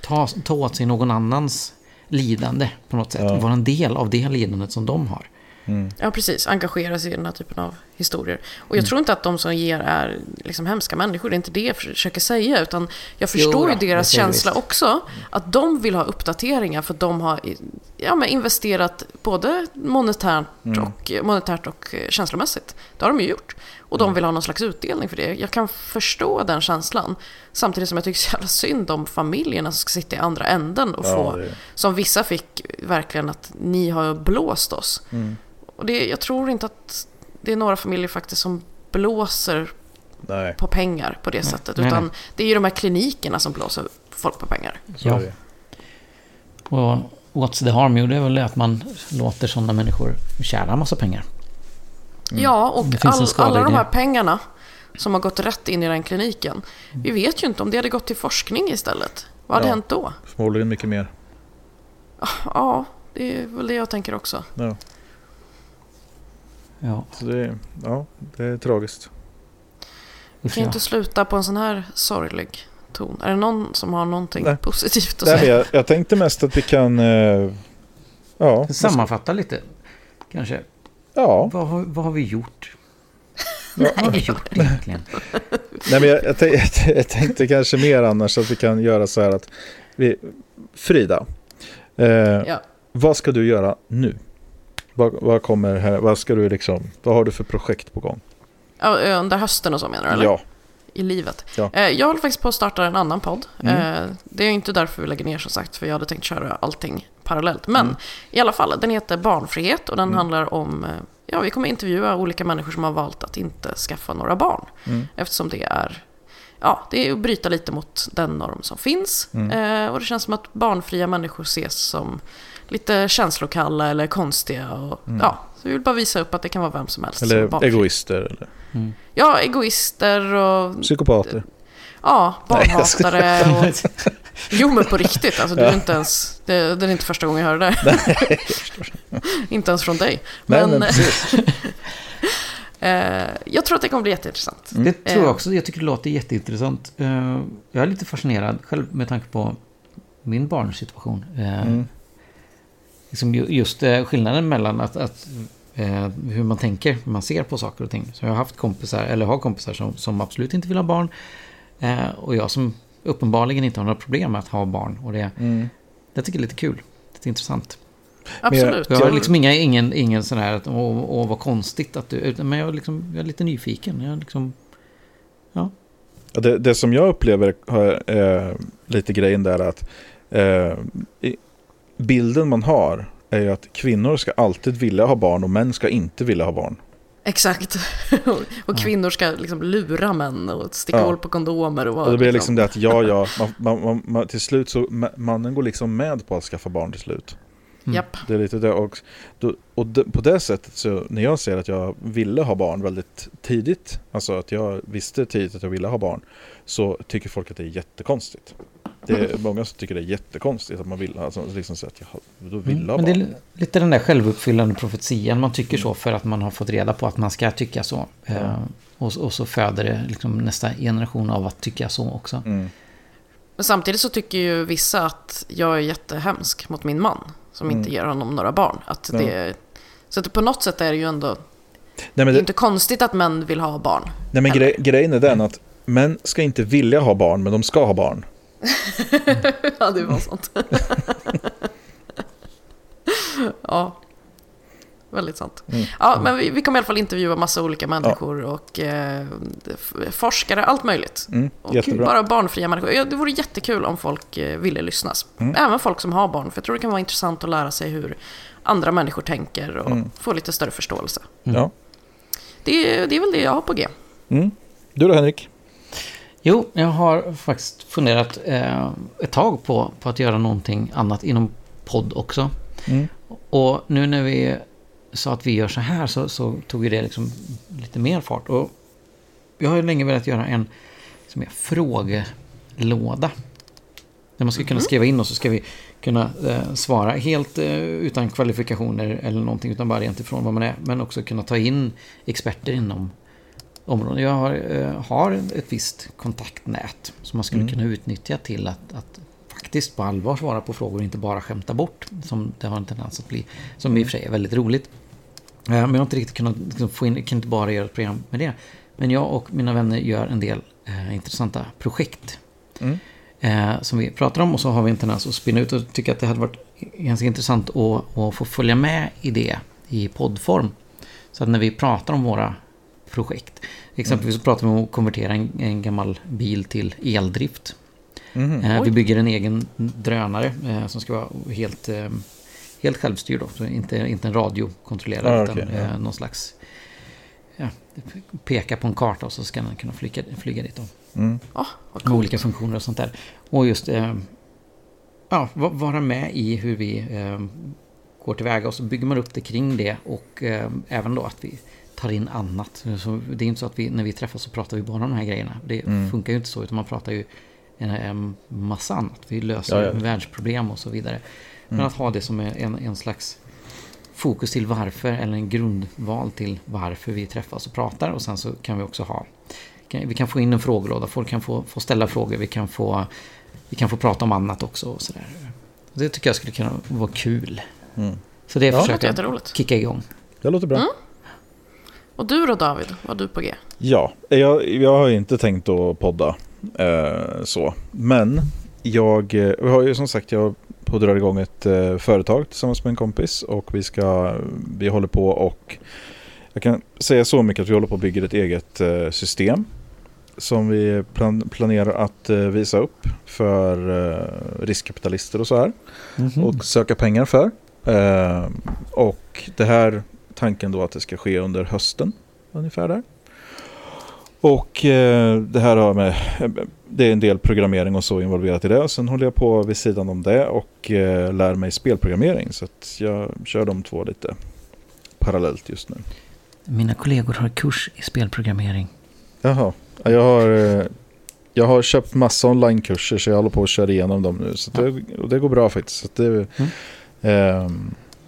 ta, ta åt sig någon annans lidande på något sätt. Ja. Vara en del av det lidandet som de har. Ja precis. Engagera sig i den här typen av historier. Och jag tror inte att de som ger är liksom hemska människor. Det är inte det jag försöker säga. Utan jag förstår ju deras känsla visst. också. Att de vill ha uppdateringar för att de har ja, men investerat både monetärt och, monetärt och eh, känslomässigt. Det har de ju gjort. Och de vill ha någon slags utdelning för det. Jag kan förstå den känslan. Samtidigt som jag tycker så jävla synd om familjerna som ska sitta i andra änden och Ja, få, det- som vissa fick verkligen att ni har blåst oss. Och det, jag tror inte att det är några familjer faktiskt som blåser Nej, på pengar på det sättet. nej, Utan nej. det är ju de här klinikerna som blåser folk på pengar. Ja. Och what's the harm? Jo, det är väl att man låter sådana människor tjäna en massa pengar. Ja, och Mm. Finns en all, alla de här pengarna som har gått rätt in i den kliniken. Mm. Vi vet ju inte om det hade gått till forskning istället. Vad hade Ja. hänt då? Förmodligen mycket mer. Ja, det är väl det jag tänker också. Ja, Ja, så det, är- ja, det är tragiskt. Vi kan ju inte sluta på en sån här sorglig ton. Är det någon som har någonting Nej. positivt att Nej, men säga? jag, jag tänkte mest att vi kan... Eh, ja, Sammanfatta lite. Kanske. ja, Vad, har- vad har vi gjort? Ja. Vad har vi gjort egentligen? Nej, men jag, jag, tänkte, jag tänkte kanske mer annars att vi kan göra så här att vi, Frida, eh, Ja. vad ska du göra nu? Vad, vad kommer här, vad ska du liksom, vad har du för projekt på gång? Under hösten och så menar du? Eller? Ja, i livet. Ja. Eh, Jag håller faktiskt på att starta en annan podd. Mm. Eh, Det är inte därför vi lägger ner som sagt, för jag hade tänkt köra allting parallellt. Men Mm. i alla fall, den heter Barnfrihet och den handlar om, eh, ja vi kommer intervjua olika människor som har valt att inte skaffa några barn. Mm. Eftersom det är, ja det är att bryta lite mot den norm som finns. Mm. Eh, Och det känns som att barnfria människor ses som lite känslokalla eller konstiga. Och, Ja, så vi vill bara visa upp att det kan vara vem som helst som Mm. eller barnfri. egoister eller Ja, egoister och psykopater. Ja, Nej, jag ska- barnhatare och... Jo men på riktigt, alltså, du är inte ens, det, det är inte första gången jag hör det där. inte ens från dig. Nej, Men, men eh, jag tror att det kommer bli jätteintressant. Det tror jag Eh, också. Jag tycker det låter jätteintressant. Eh, Jag är lite fascinerad själv med tanke på min barnsituation. Mm. Liksom ju- just eh, skillnaden mellan att, att eh, hur man tänker, hur man ser på saker och ting. Så jag har haft kompisar, eller har kompisar som, som absolut inte vill ha barn. Eh, Och jag som uppenbarligen inte har några problem med att ha barn. Och det, Mm. det tycker jag är lite kul. Lite intressant. Absolut. Jag har liksom inga, ingen, ingen sån här att åh, åh vad konstigt att du... Utan, men jag, är liksom, jag är lite nyfiken. Jag är liksom... Ja, Det, det som jag upplever har, eh, lite grejen där att eh, bilden man har är ju att kvinnor ska alltid vilja ha barn och män ska inte vilja ha barn. Exakt. och kvinnor ska liksom lura män och sticka Ja. hål på kondomer. Och, vara Och det blir liksom det att ja, ja, man, man, man, man, till slut så ma- mannen går liksom med på att skaffa barn till slut. Japp. Det är lite det. Och, och på det sättet så när jag ser att jag ville ha barn väldigt tidigt, alltså att jag visste tidigt att jag ville ha barn, så tycker folk att det är jättekonstigt. Det är många som tycker det är jättekonstigt att man vill, alltså liksom så att jag då vill Mm, men det är lite den där självuppfyllande profetian. Man tycker så för att man har fått reda på att man ska tycka så. Eh, och, och så föder det liksom nästa generation av att tycka så också. Mm. Men samtidigt så tycker ju vissa att jag är jättehemsk mot min man. Som inte ger honom några barn. Att Mm. det, så att på något sätt är det ju ändå... Nej, Det men, är det, inte konstigt att män vill ha barn. nej, men grej, grejen är den att män ska inte vilja ha barn, men de ska ha barn. ja, det var sånt. ja. Väldigt sant. Mm. Ja, men vi, vi kommer i alla fall intervjua massa olika människor och eh, forskare, allt möjligt. Mm, Och bara barnfria människor. Ja, det vore jättekul om folk eh, ville lyssna. Mm. Även folk som har barn. För jag tror det kan vara intressant att lära sig hur andra människor tänker och Mm. få lite större förståelse. Ja. Det, det är väl det jag har på G. Mm. Du då Henrik? Jo, jag har faktiskt funderat eh, ett tag på, på att göra någonting annat inom podd också. Mm. Och nu när vi sa att vi gör så här så, så tog ju det liksom lite mer fart. Och jag har ju länge velat göra en som är frågelåda. Där man ska kunna skriva in och så ska vi kunna eh, svara helt eh, utan kvalifikationer eller någonting utan bara rent ifrån vad man är. Men också kunna ta in experter inom områden. Jag har, eh, har ett visst kontaktnät som man skulle Mm. kunna utnyttja till att, att faktiskt på allvar svara på frågor och inte bara skämta bort. Som det har en tendens att bli. Som i och för sig är väldigt roligt. Eh, Men jag har inte riktigt kunnat liksom, få in, kan inte bara göra ett program med det. Men jag och mina vänner gör en del eh, intressanta projekt. Mm. Eh, som vi pratar om och så har vi en tendens att spinna ut och tycka att det hade varit ganska intressant att, att få följa med i det i poddform. Så att när vi pratar om våra projekt. Exempelvis så pratar vi om att konvertera en, en gammal bil till eldrift. Eh, vi bygger en egen drönare eh, som ska vara helt, eh, helt självstyrd. Då, så inte, inte en radiokontrollerad Ah, utan okej, ja. eh, någon slags... Ja, peka på en karta och så ska den kunna flyga, flyga dit. Då, Mm. Vad med olika funktioner och sånt där. Och just eh, ja, va- vara med i hur vi eh, går tillväga och så bygger man upp det kring det och eh, även då att vi tar in annat. Så det är inte så att vi, när vi träffas så pratar vi bara om de här grejerna. Det Mm. funkar ju inte så utan man pratar ju en, massa annat. Vi löser Ja, ja. världsproblem och så vidare. Men Mm. att ha det som är en, en slags fokus till varför eller en grundval till varför vi träffas och pratar och sen så kan vi också ha kan- vi kan få in en frågelåda, folk kan få, få ställa frågor, vi kan få vi kan få prata om annat också och sådär. Det tycker jag skulle kunna vara kul. Mm. Så det Ja. Försöker jag kicka igång. Det låter bra. Mm. Och du då David, vad du på G? Ja, jag, jag har inte tänkt att podda eh, så. Men jag, eh, jag har ju som sagt, jag på att dra igång ett eh, företag tillsammans med en kompis. Och vi ska, vi håller på och jag kan säga så mycket att vi håller på att bygga ett eget eh, system. Som vi plan, planerar att eh, visa upp för eh, riskkapitalister och så här. och söka pengar för. Eh, och det här tanken då att det ska ske under hösten ungefär där. Och eh, det här har med, det är en del programmering och så involverat i det. Sen håller jag på vid sidan om det och eh, lär mig spelprogrammering. Så att jag kör de två lite parallellt just nu. Mina kollegor har kurs i spelprogrammering. Jaha, Ja, jag har, eh, Jag har köpt massa onlinekurser så jag håller på att köra igenom dem nu. Så det, och det går bra faktiskt. Så det,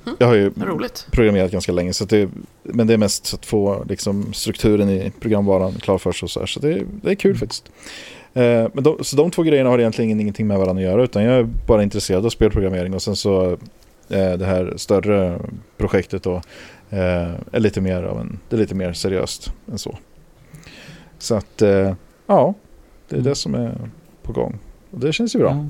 ehm, jag har ju Roligt. programmerat ganska länge. Så det, men det är mest att få liksom, strukturen i programvaran klar för sig. Och så här, så det, det är kul faktiskt. Eh, men de, så de två grejerna har egentligen ingenting med varandra att göra. Utan jag är bara intresserad av spelprogrammering. Och sen så eh, det här större projektet då, eh, är lite mer av en, det är lite mer seriöst än så. Så att eh, ja, det är det som är på gång. Och det känns ju bra. Ja.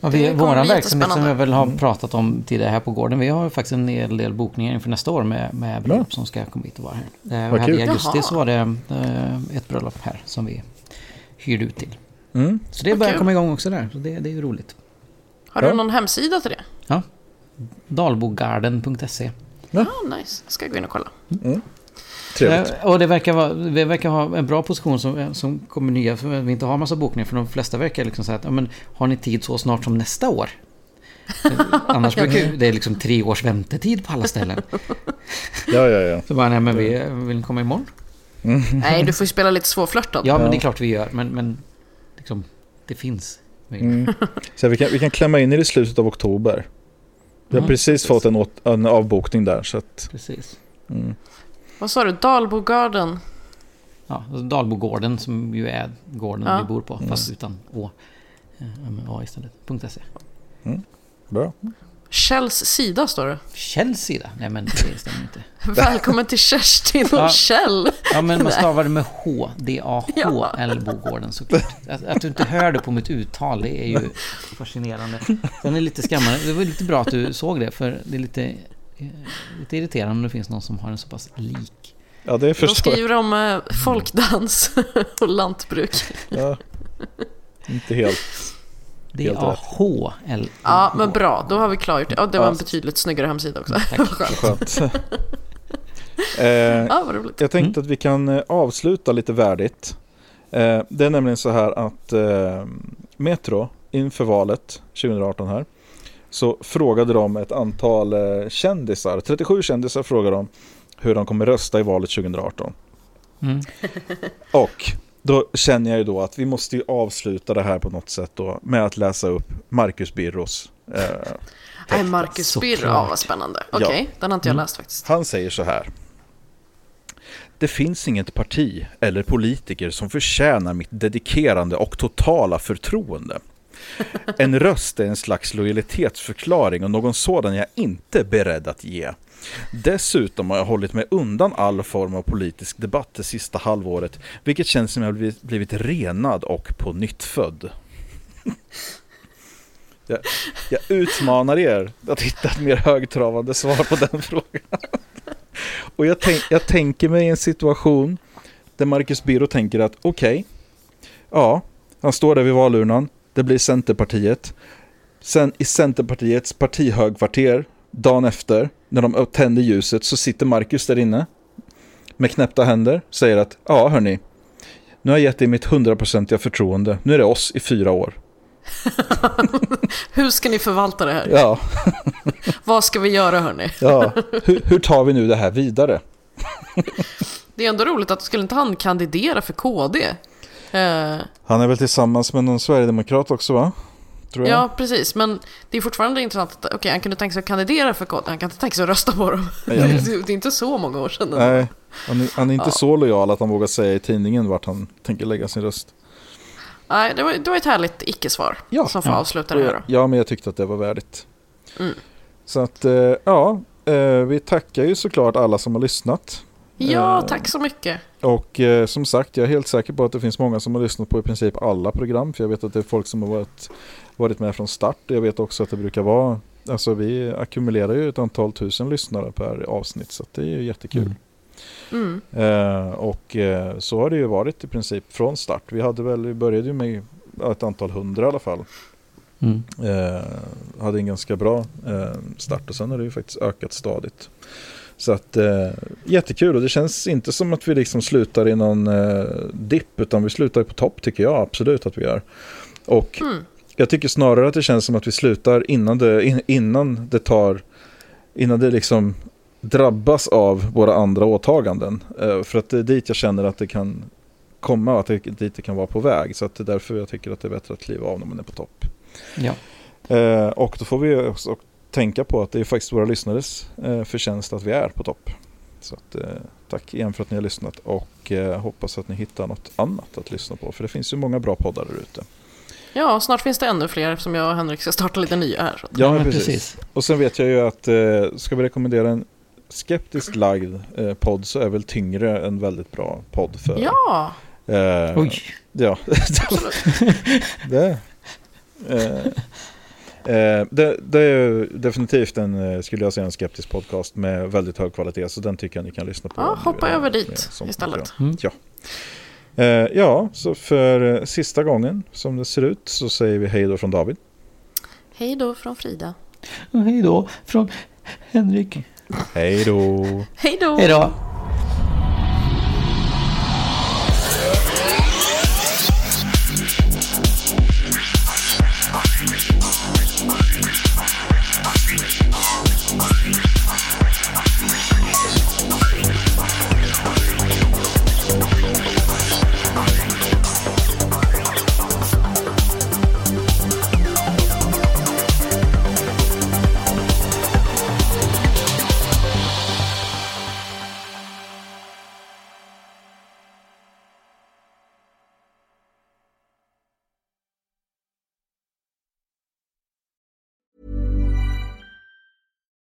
Ja, vi, bli verksamhet som jag väl har Mm. pratat om tidigare här på gården. Vi har faktiskt en hel del bokningar inför nästa år med, med bröllop Ja. som ska komma hit och vara här. Eh, och här I augusti Jaha. så var det eh, ett bröllop här som vi hyrde ut till. Mm. Så det börjar komma igång också där. Så det, det är ju roligt. Har Ja. du någon hemsida till det? Ja. Dalbogarden.se Ja, nice. Ska jag gå in och kolla. Trevligt. Eh, Och det verkar, vara, det verkar ha en bra position som, som kommer nya. För vi inte har massa bokningar. För de flesta verkar liksom säga att ja, men, har ni tid så snart som nästa år? Eh, Annars brukar det är liksom tre års väntetid på alla ställen. Ja, ja, ja. Så bara, nej men vi vill komma imorgon. Nej, du får ju spela lite svårflörtad. Ja, men det är klart vi gör. Men, men liksom, det finns. Mm. Så vi kan, vi kan klämma in i det i slutet av oktober. Vi har Mm, precis fått en, åt, en avbokning där. Så att, Precis. mm. Vad sa du? Dalbogarden? Ja, och Dalbogården som ju är gården Ja. vi bor på. Fast utan Å. Eh, A istället. .se. Bra. Kjells sida står det. Kjells sida? Nej men det stämmer inte. Välkommen till Kerstin och Ja. Kjell. Ja men man stavar det med H. D-A-H-L Bogården såklart. Att, att du inte hör det på mitt uttal det är ju fascinerande. Sen är det lite skrämmande. Det var lite bra att du såg det för det är lite, lite irriterande om det finns någon som har en så pass lik. Ja, det De förstår jag. skriver om eh, folkdans och lantbruk. Ja. Inte helt. D-A-H-L. Ja, men bra. Då har vi klargjort det. Ja, det var en betydligt snyggare hemsida också. Tack. Skönt. eh, Ja, vad roligt. jag tänkte att vi kan eh, avsluta lite värdigt. Eh, det är nämligen så här att eh, Metro inför valet 2018 här så frågade de ett antal eh, kändisar, 37 kändisar frågade de hur de kommer rösta i valet 2018. Mm. Och då känner jag ju då att vi måste ju avsluta det här på något sätt då med att läsa upp Marcus Birros. Eh, Nej, Marcus Såklart. Birro. Ja, vad spännande. Okej, den har inte jag läst faktiskt. Han säger så här. Det finns inget parti eller politiker som förtjänar mitt dedikerande och totala förtroende. En röst är en slags lojalitetsförklaring och någon sådan är jag inte beredd att ge. Dessutom har jag hållit mig undan all form av politisk debatt det sista halvåret, vilket känns som jag blivit, blivit renad och på nytt född. Jag, jag utmanar er att hitta ett mer högtravande svar på den frågan. Och jag, tänk, jag tänker mig en situation där Marcus Birro tänker att okej, ja, han står där vid valurnan, det blir Centerpartiet. Sen i Centerpartiets partihögkvarter, dagen efter, när de tänder ljuset, så sitter Marcus där inne med knäppta händer, säger att ja hörni, nu har jag gett er mitt hundraprocentiga förtroende, nu är det oss i fyra år. Hur ska ni förvalta det här? Ja, Vad ska vi göra hörni? ja. Hur, hur tar vi nu det här vidare? Det är ändå roligt att skulle inte han kandidera för KD? Eh, Han är väl tillsammans med någon sverigedemokrat också va? Tror jag. ja, precis. Men det är fortfarande intressant att okej, han kunde tänka sig att kandidera för KD. Han kan inte tänka sig att rösta på dem. Ja. Det, är- inte så många år sedan. Nej, han är, han är inte Ja. så lojal att han vågar säga i tidningen vart han tänker lägga sin röst. Nej, det var, det var ett härligt icke-svar Ja. som får Ja. avsluta det här då. Ja, men jag tyckte att det var värdigt. Mm. Så att, eh, ja, eh, vi tackar ju såklart alla som har lyssnat. Ja, Eh, tack så mycket. Och eh, som sagt, jag är helt säker på att det finns många som har lyssnat på i princip alla program. För jag vet att det är folk som har varit, varit med från start. Jag vet också att det brukar vara, alltså vi ackumulerar ju ett antal tusen lyssnare per avsnitt. Så att det är ju jättekul. Mm. Mm. Eh, och eh, så har det ju varit i princip från start. Vi hade väl, vi började ju med ett antal hundra i alla fall. Mm. Hade en ganska bra start och sen har det ju faktiskt ökat stadigt. Så att eh, jättekul och det känns inte som att vi liksom slutar i någon eh, dipp utan vi slutar på topp tycker jag absolut att vi gör. Och Mm. jag tycker snarare att det känns som att vi slutar innan det, in, innan det tar, innan det liksom drabbas av våra andra åtaganden. Eh, för att det är dit jag känner att det kan komma och att det, dit det kan vara på väg. Så att det är därför jag tycker att det är bättre att kliva av när man är på topp. Ja. Eh, och då får vi också tänka på att det är faktiskt våra lyssnares eh, förtjänst att vi är på topp. Så att, eh, tack igen för att ni har lyssnat och eh, hoppas att ni hittar något annat att lyssna på. För det finns ju många bra poddar där ute. Ja, snart finns det ännu fler eftersom jag och Henrik ska starta lite nya här. Ja, precis. precis. Och sen vet jag ju att ska vi rekommendera en skeptiskt lagd eh, podd så är väl Tyngre en väldigt bra podd för. Ja, Eh, Oj. Ja, det, eh, eh, det, det är definitivt en, eh, skulle jag säga, en skeptisk podcast med väldigt hög kvalitet. Så den tycker jag ni kan lyssna på. Ja, hoppa över dit mer sånt istället. Mm. Ja. Eh, ja, så för eh, sista gången som det ser ut så säger vi hej då från David. hej då från Frida. Och hej då från Henrik. Hej då! Hej då! Hej då.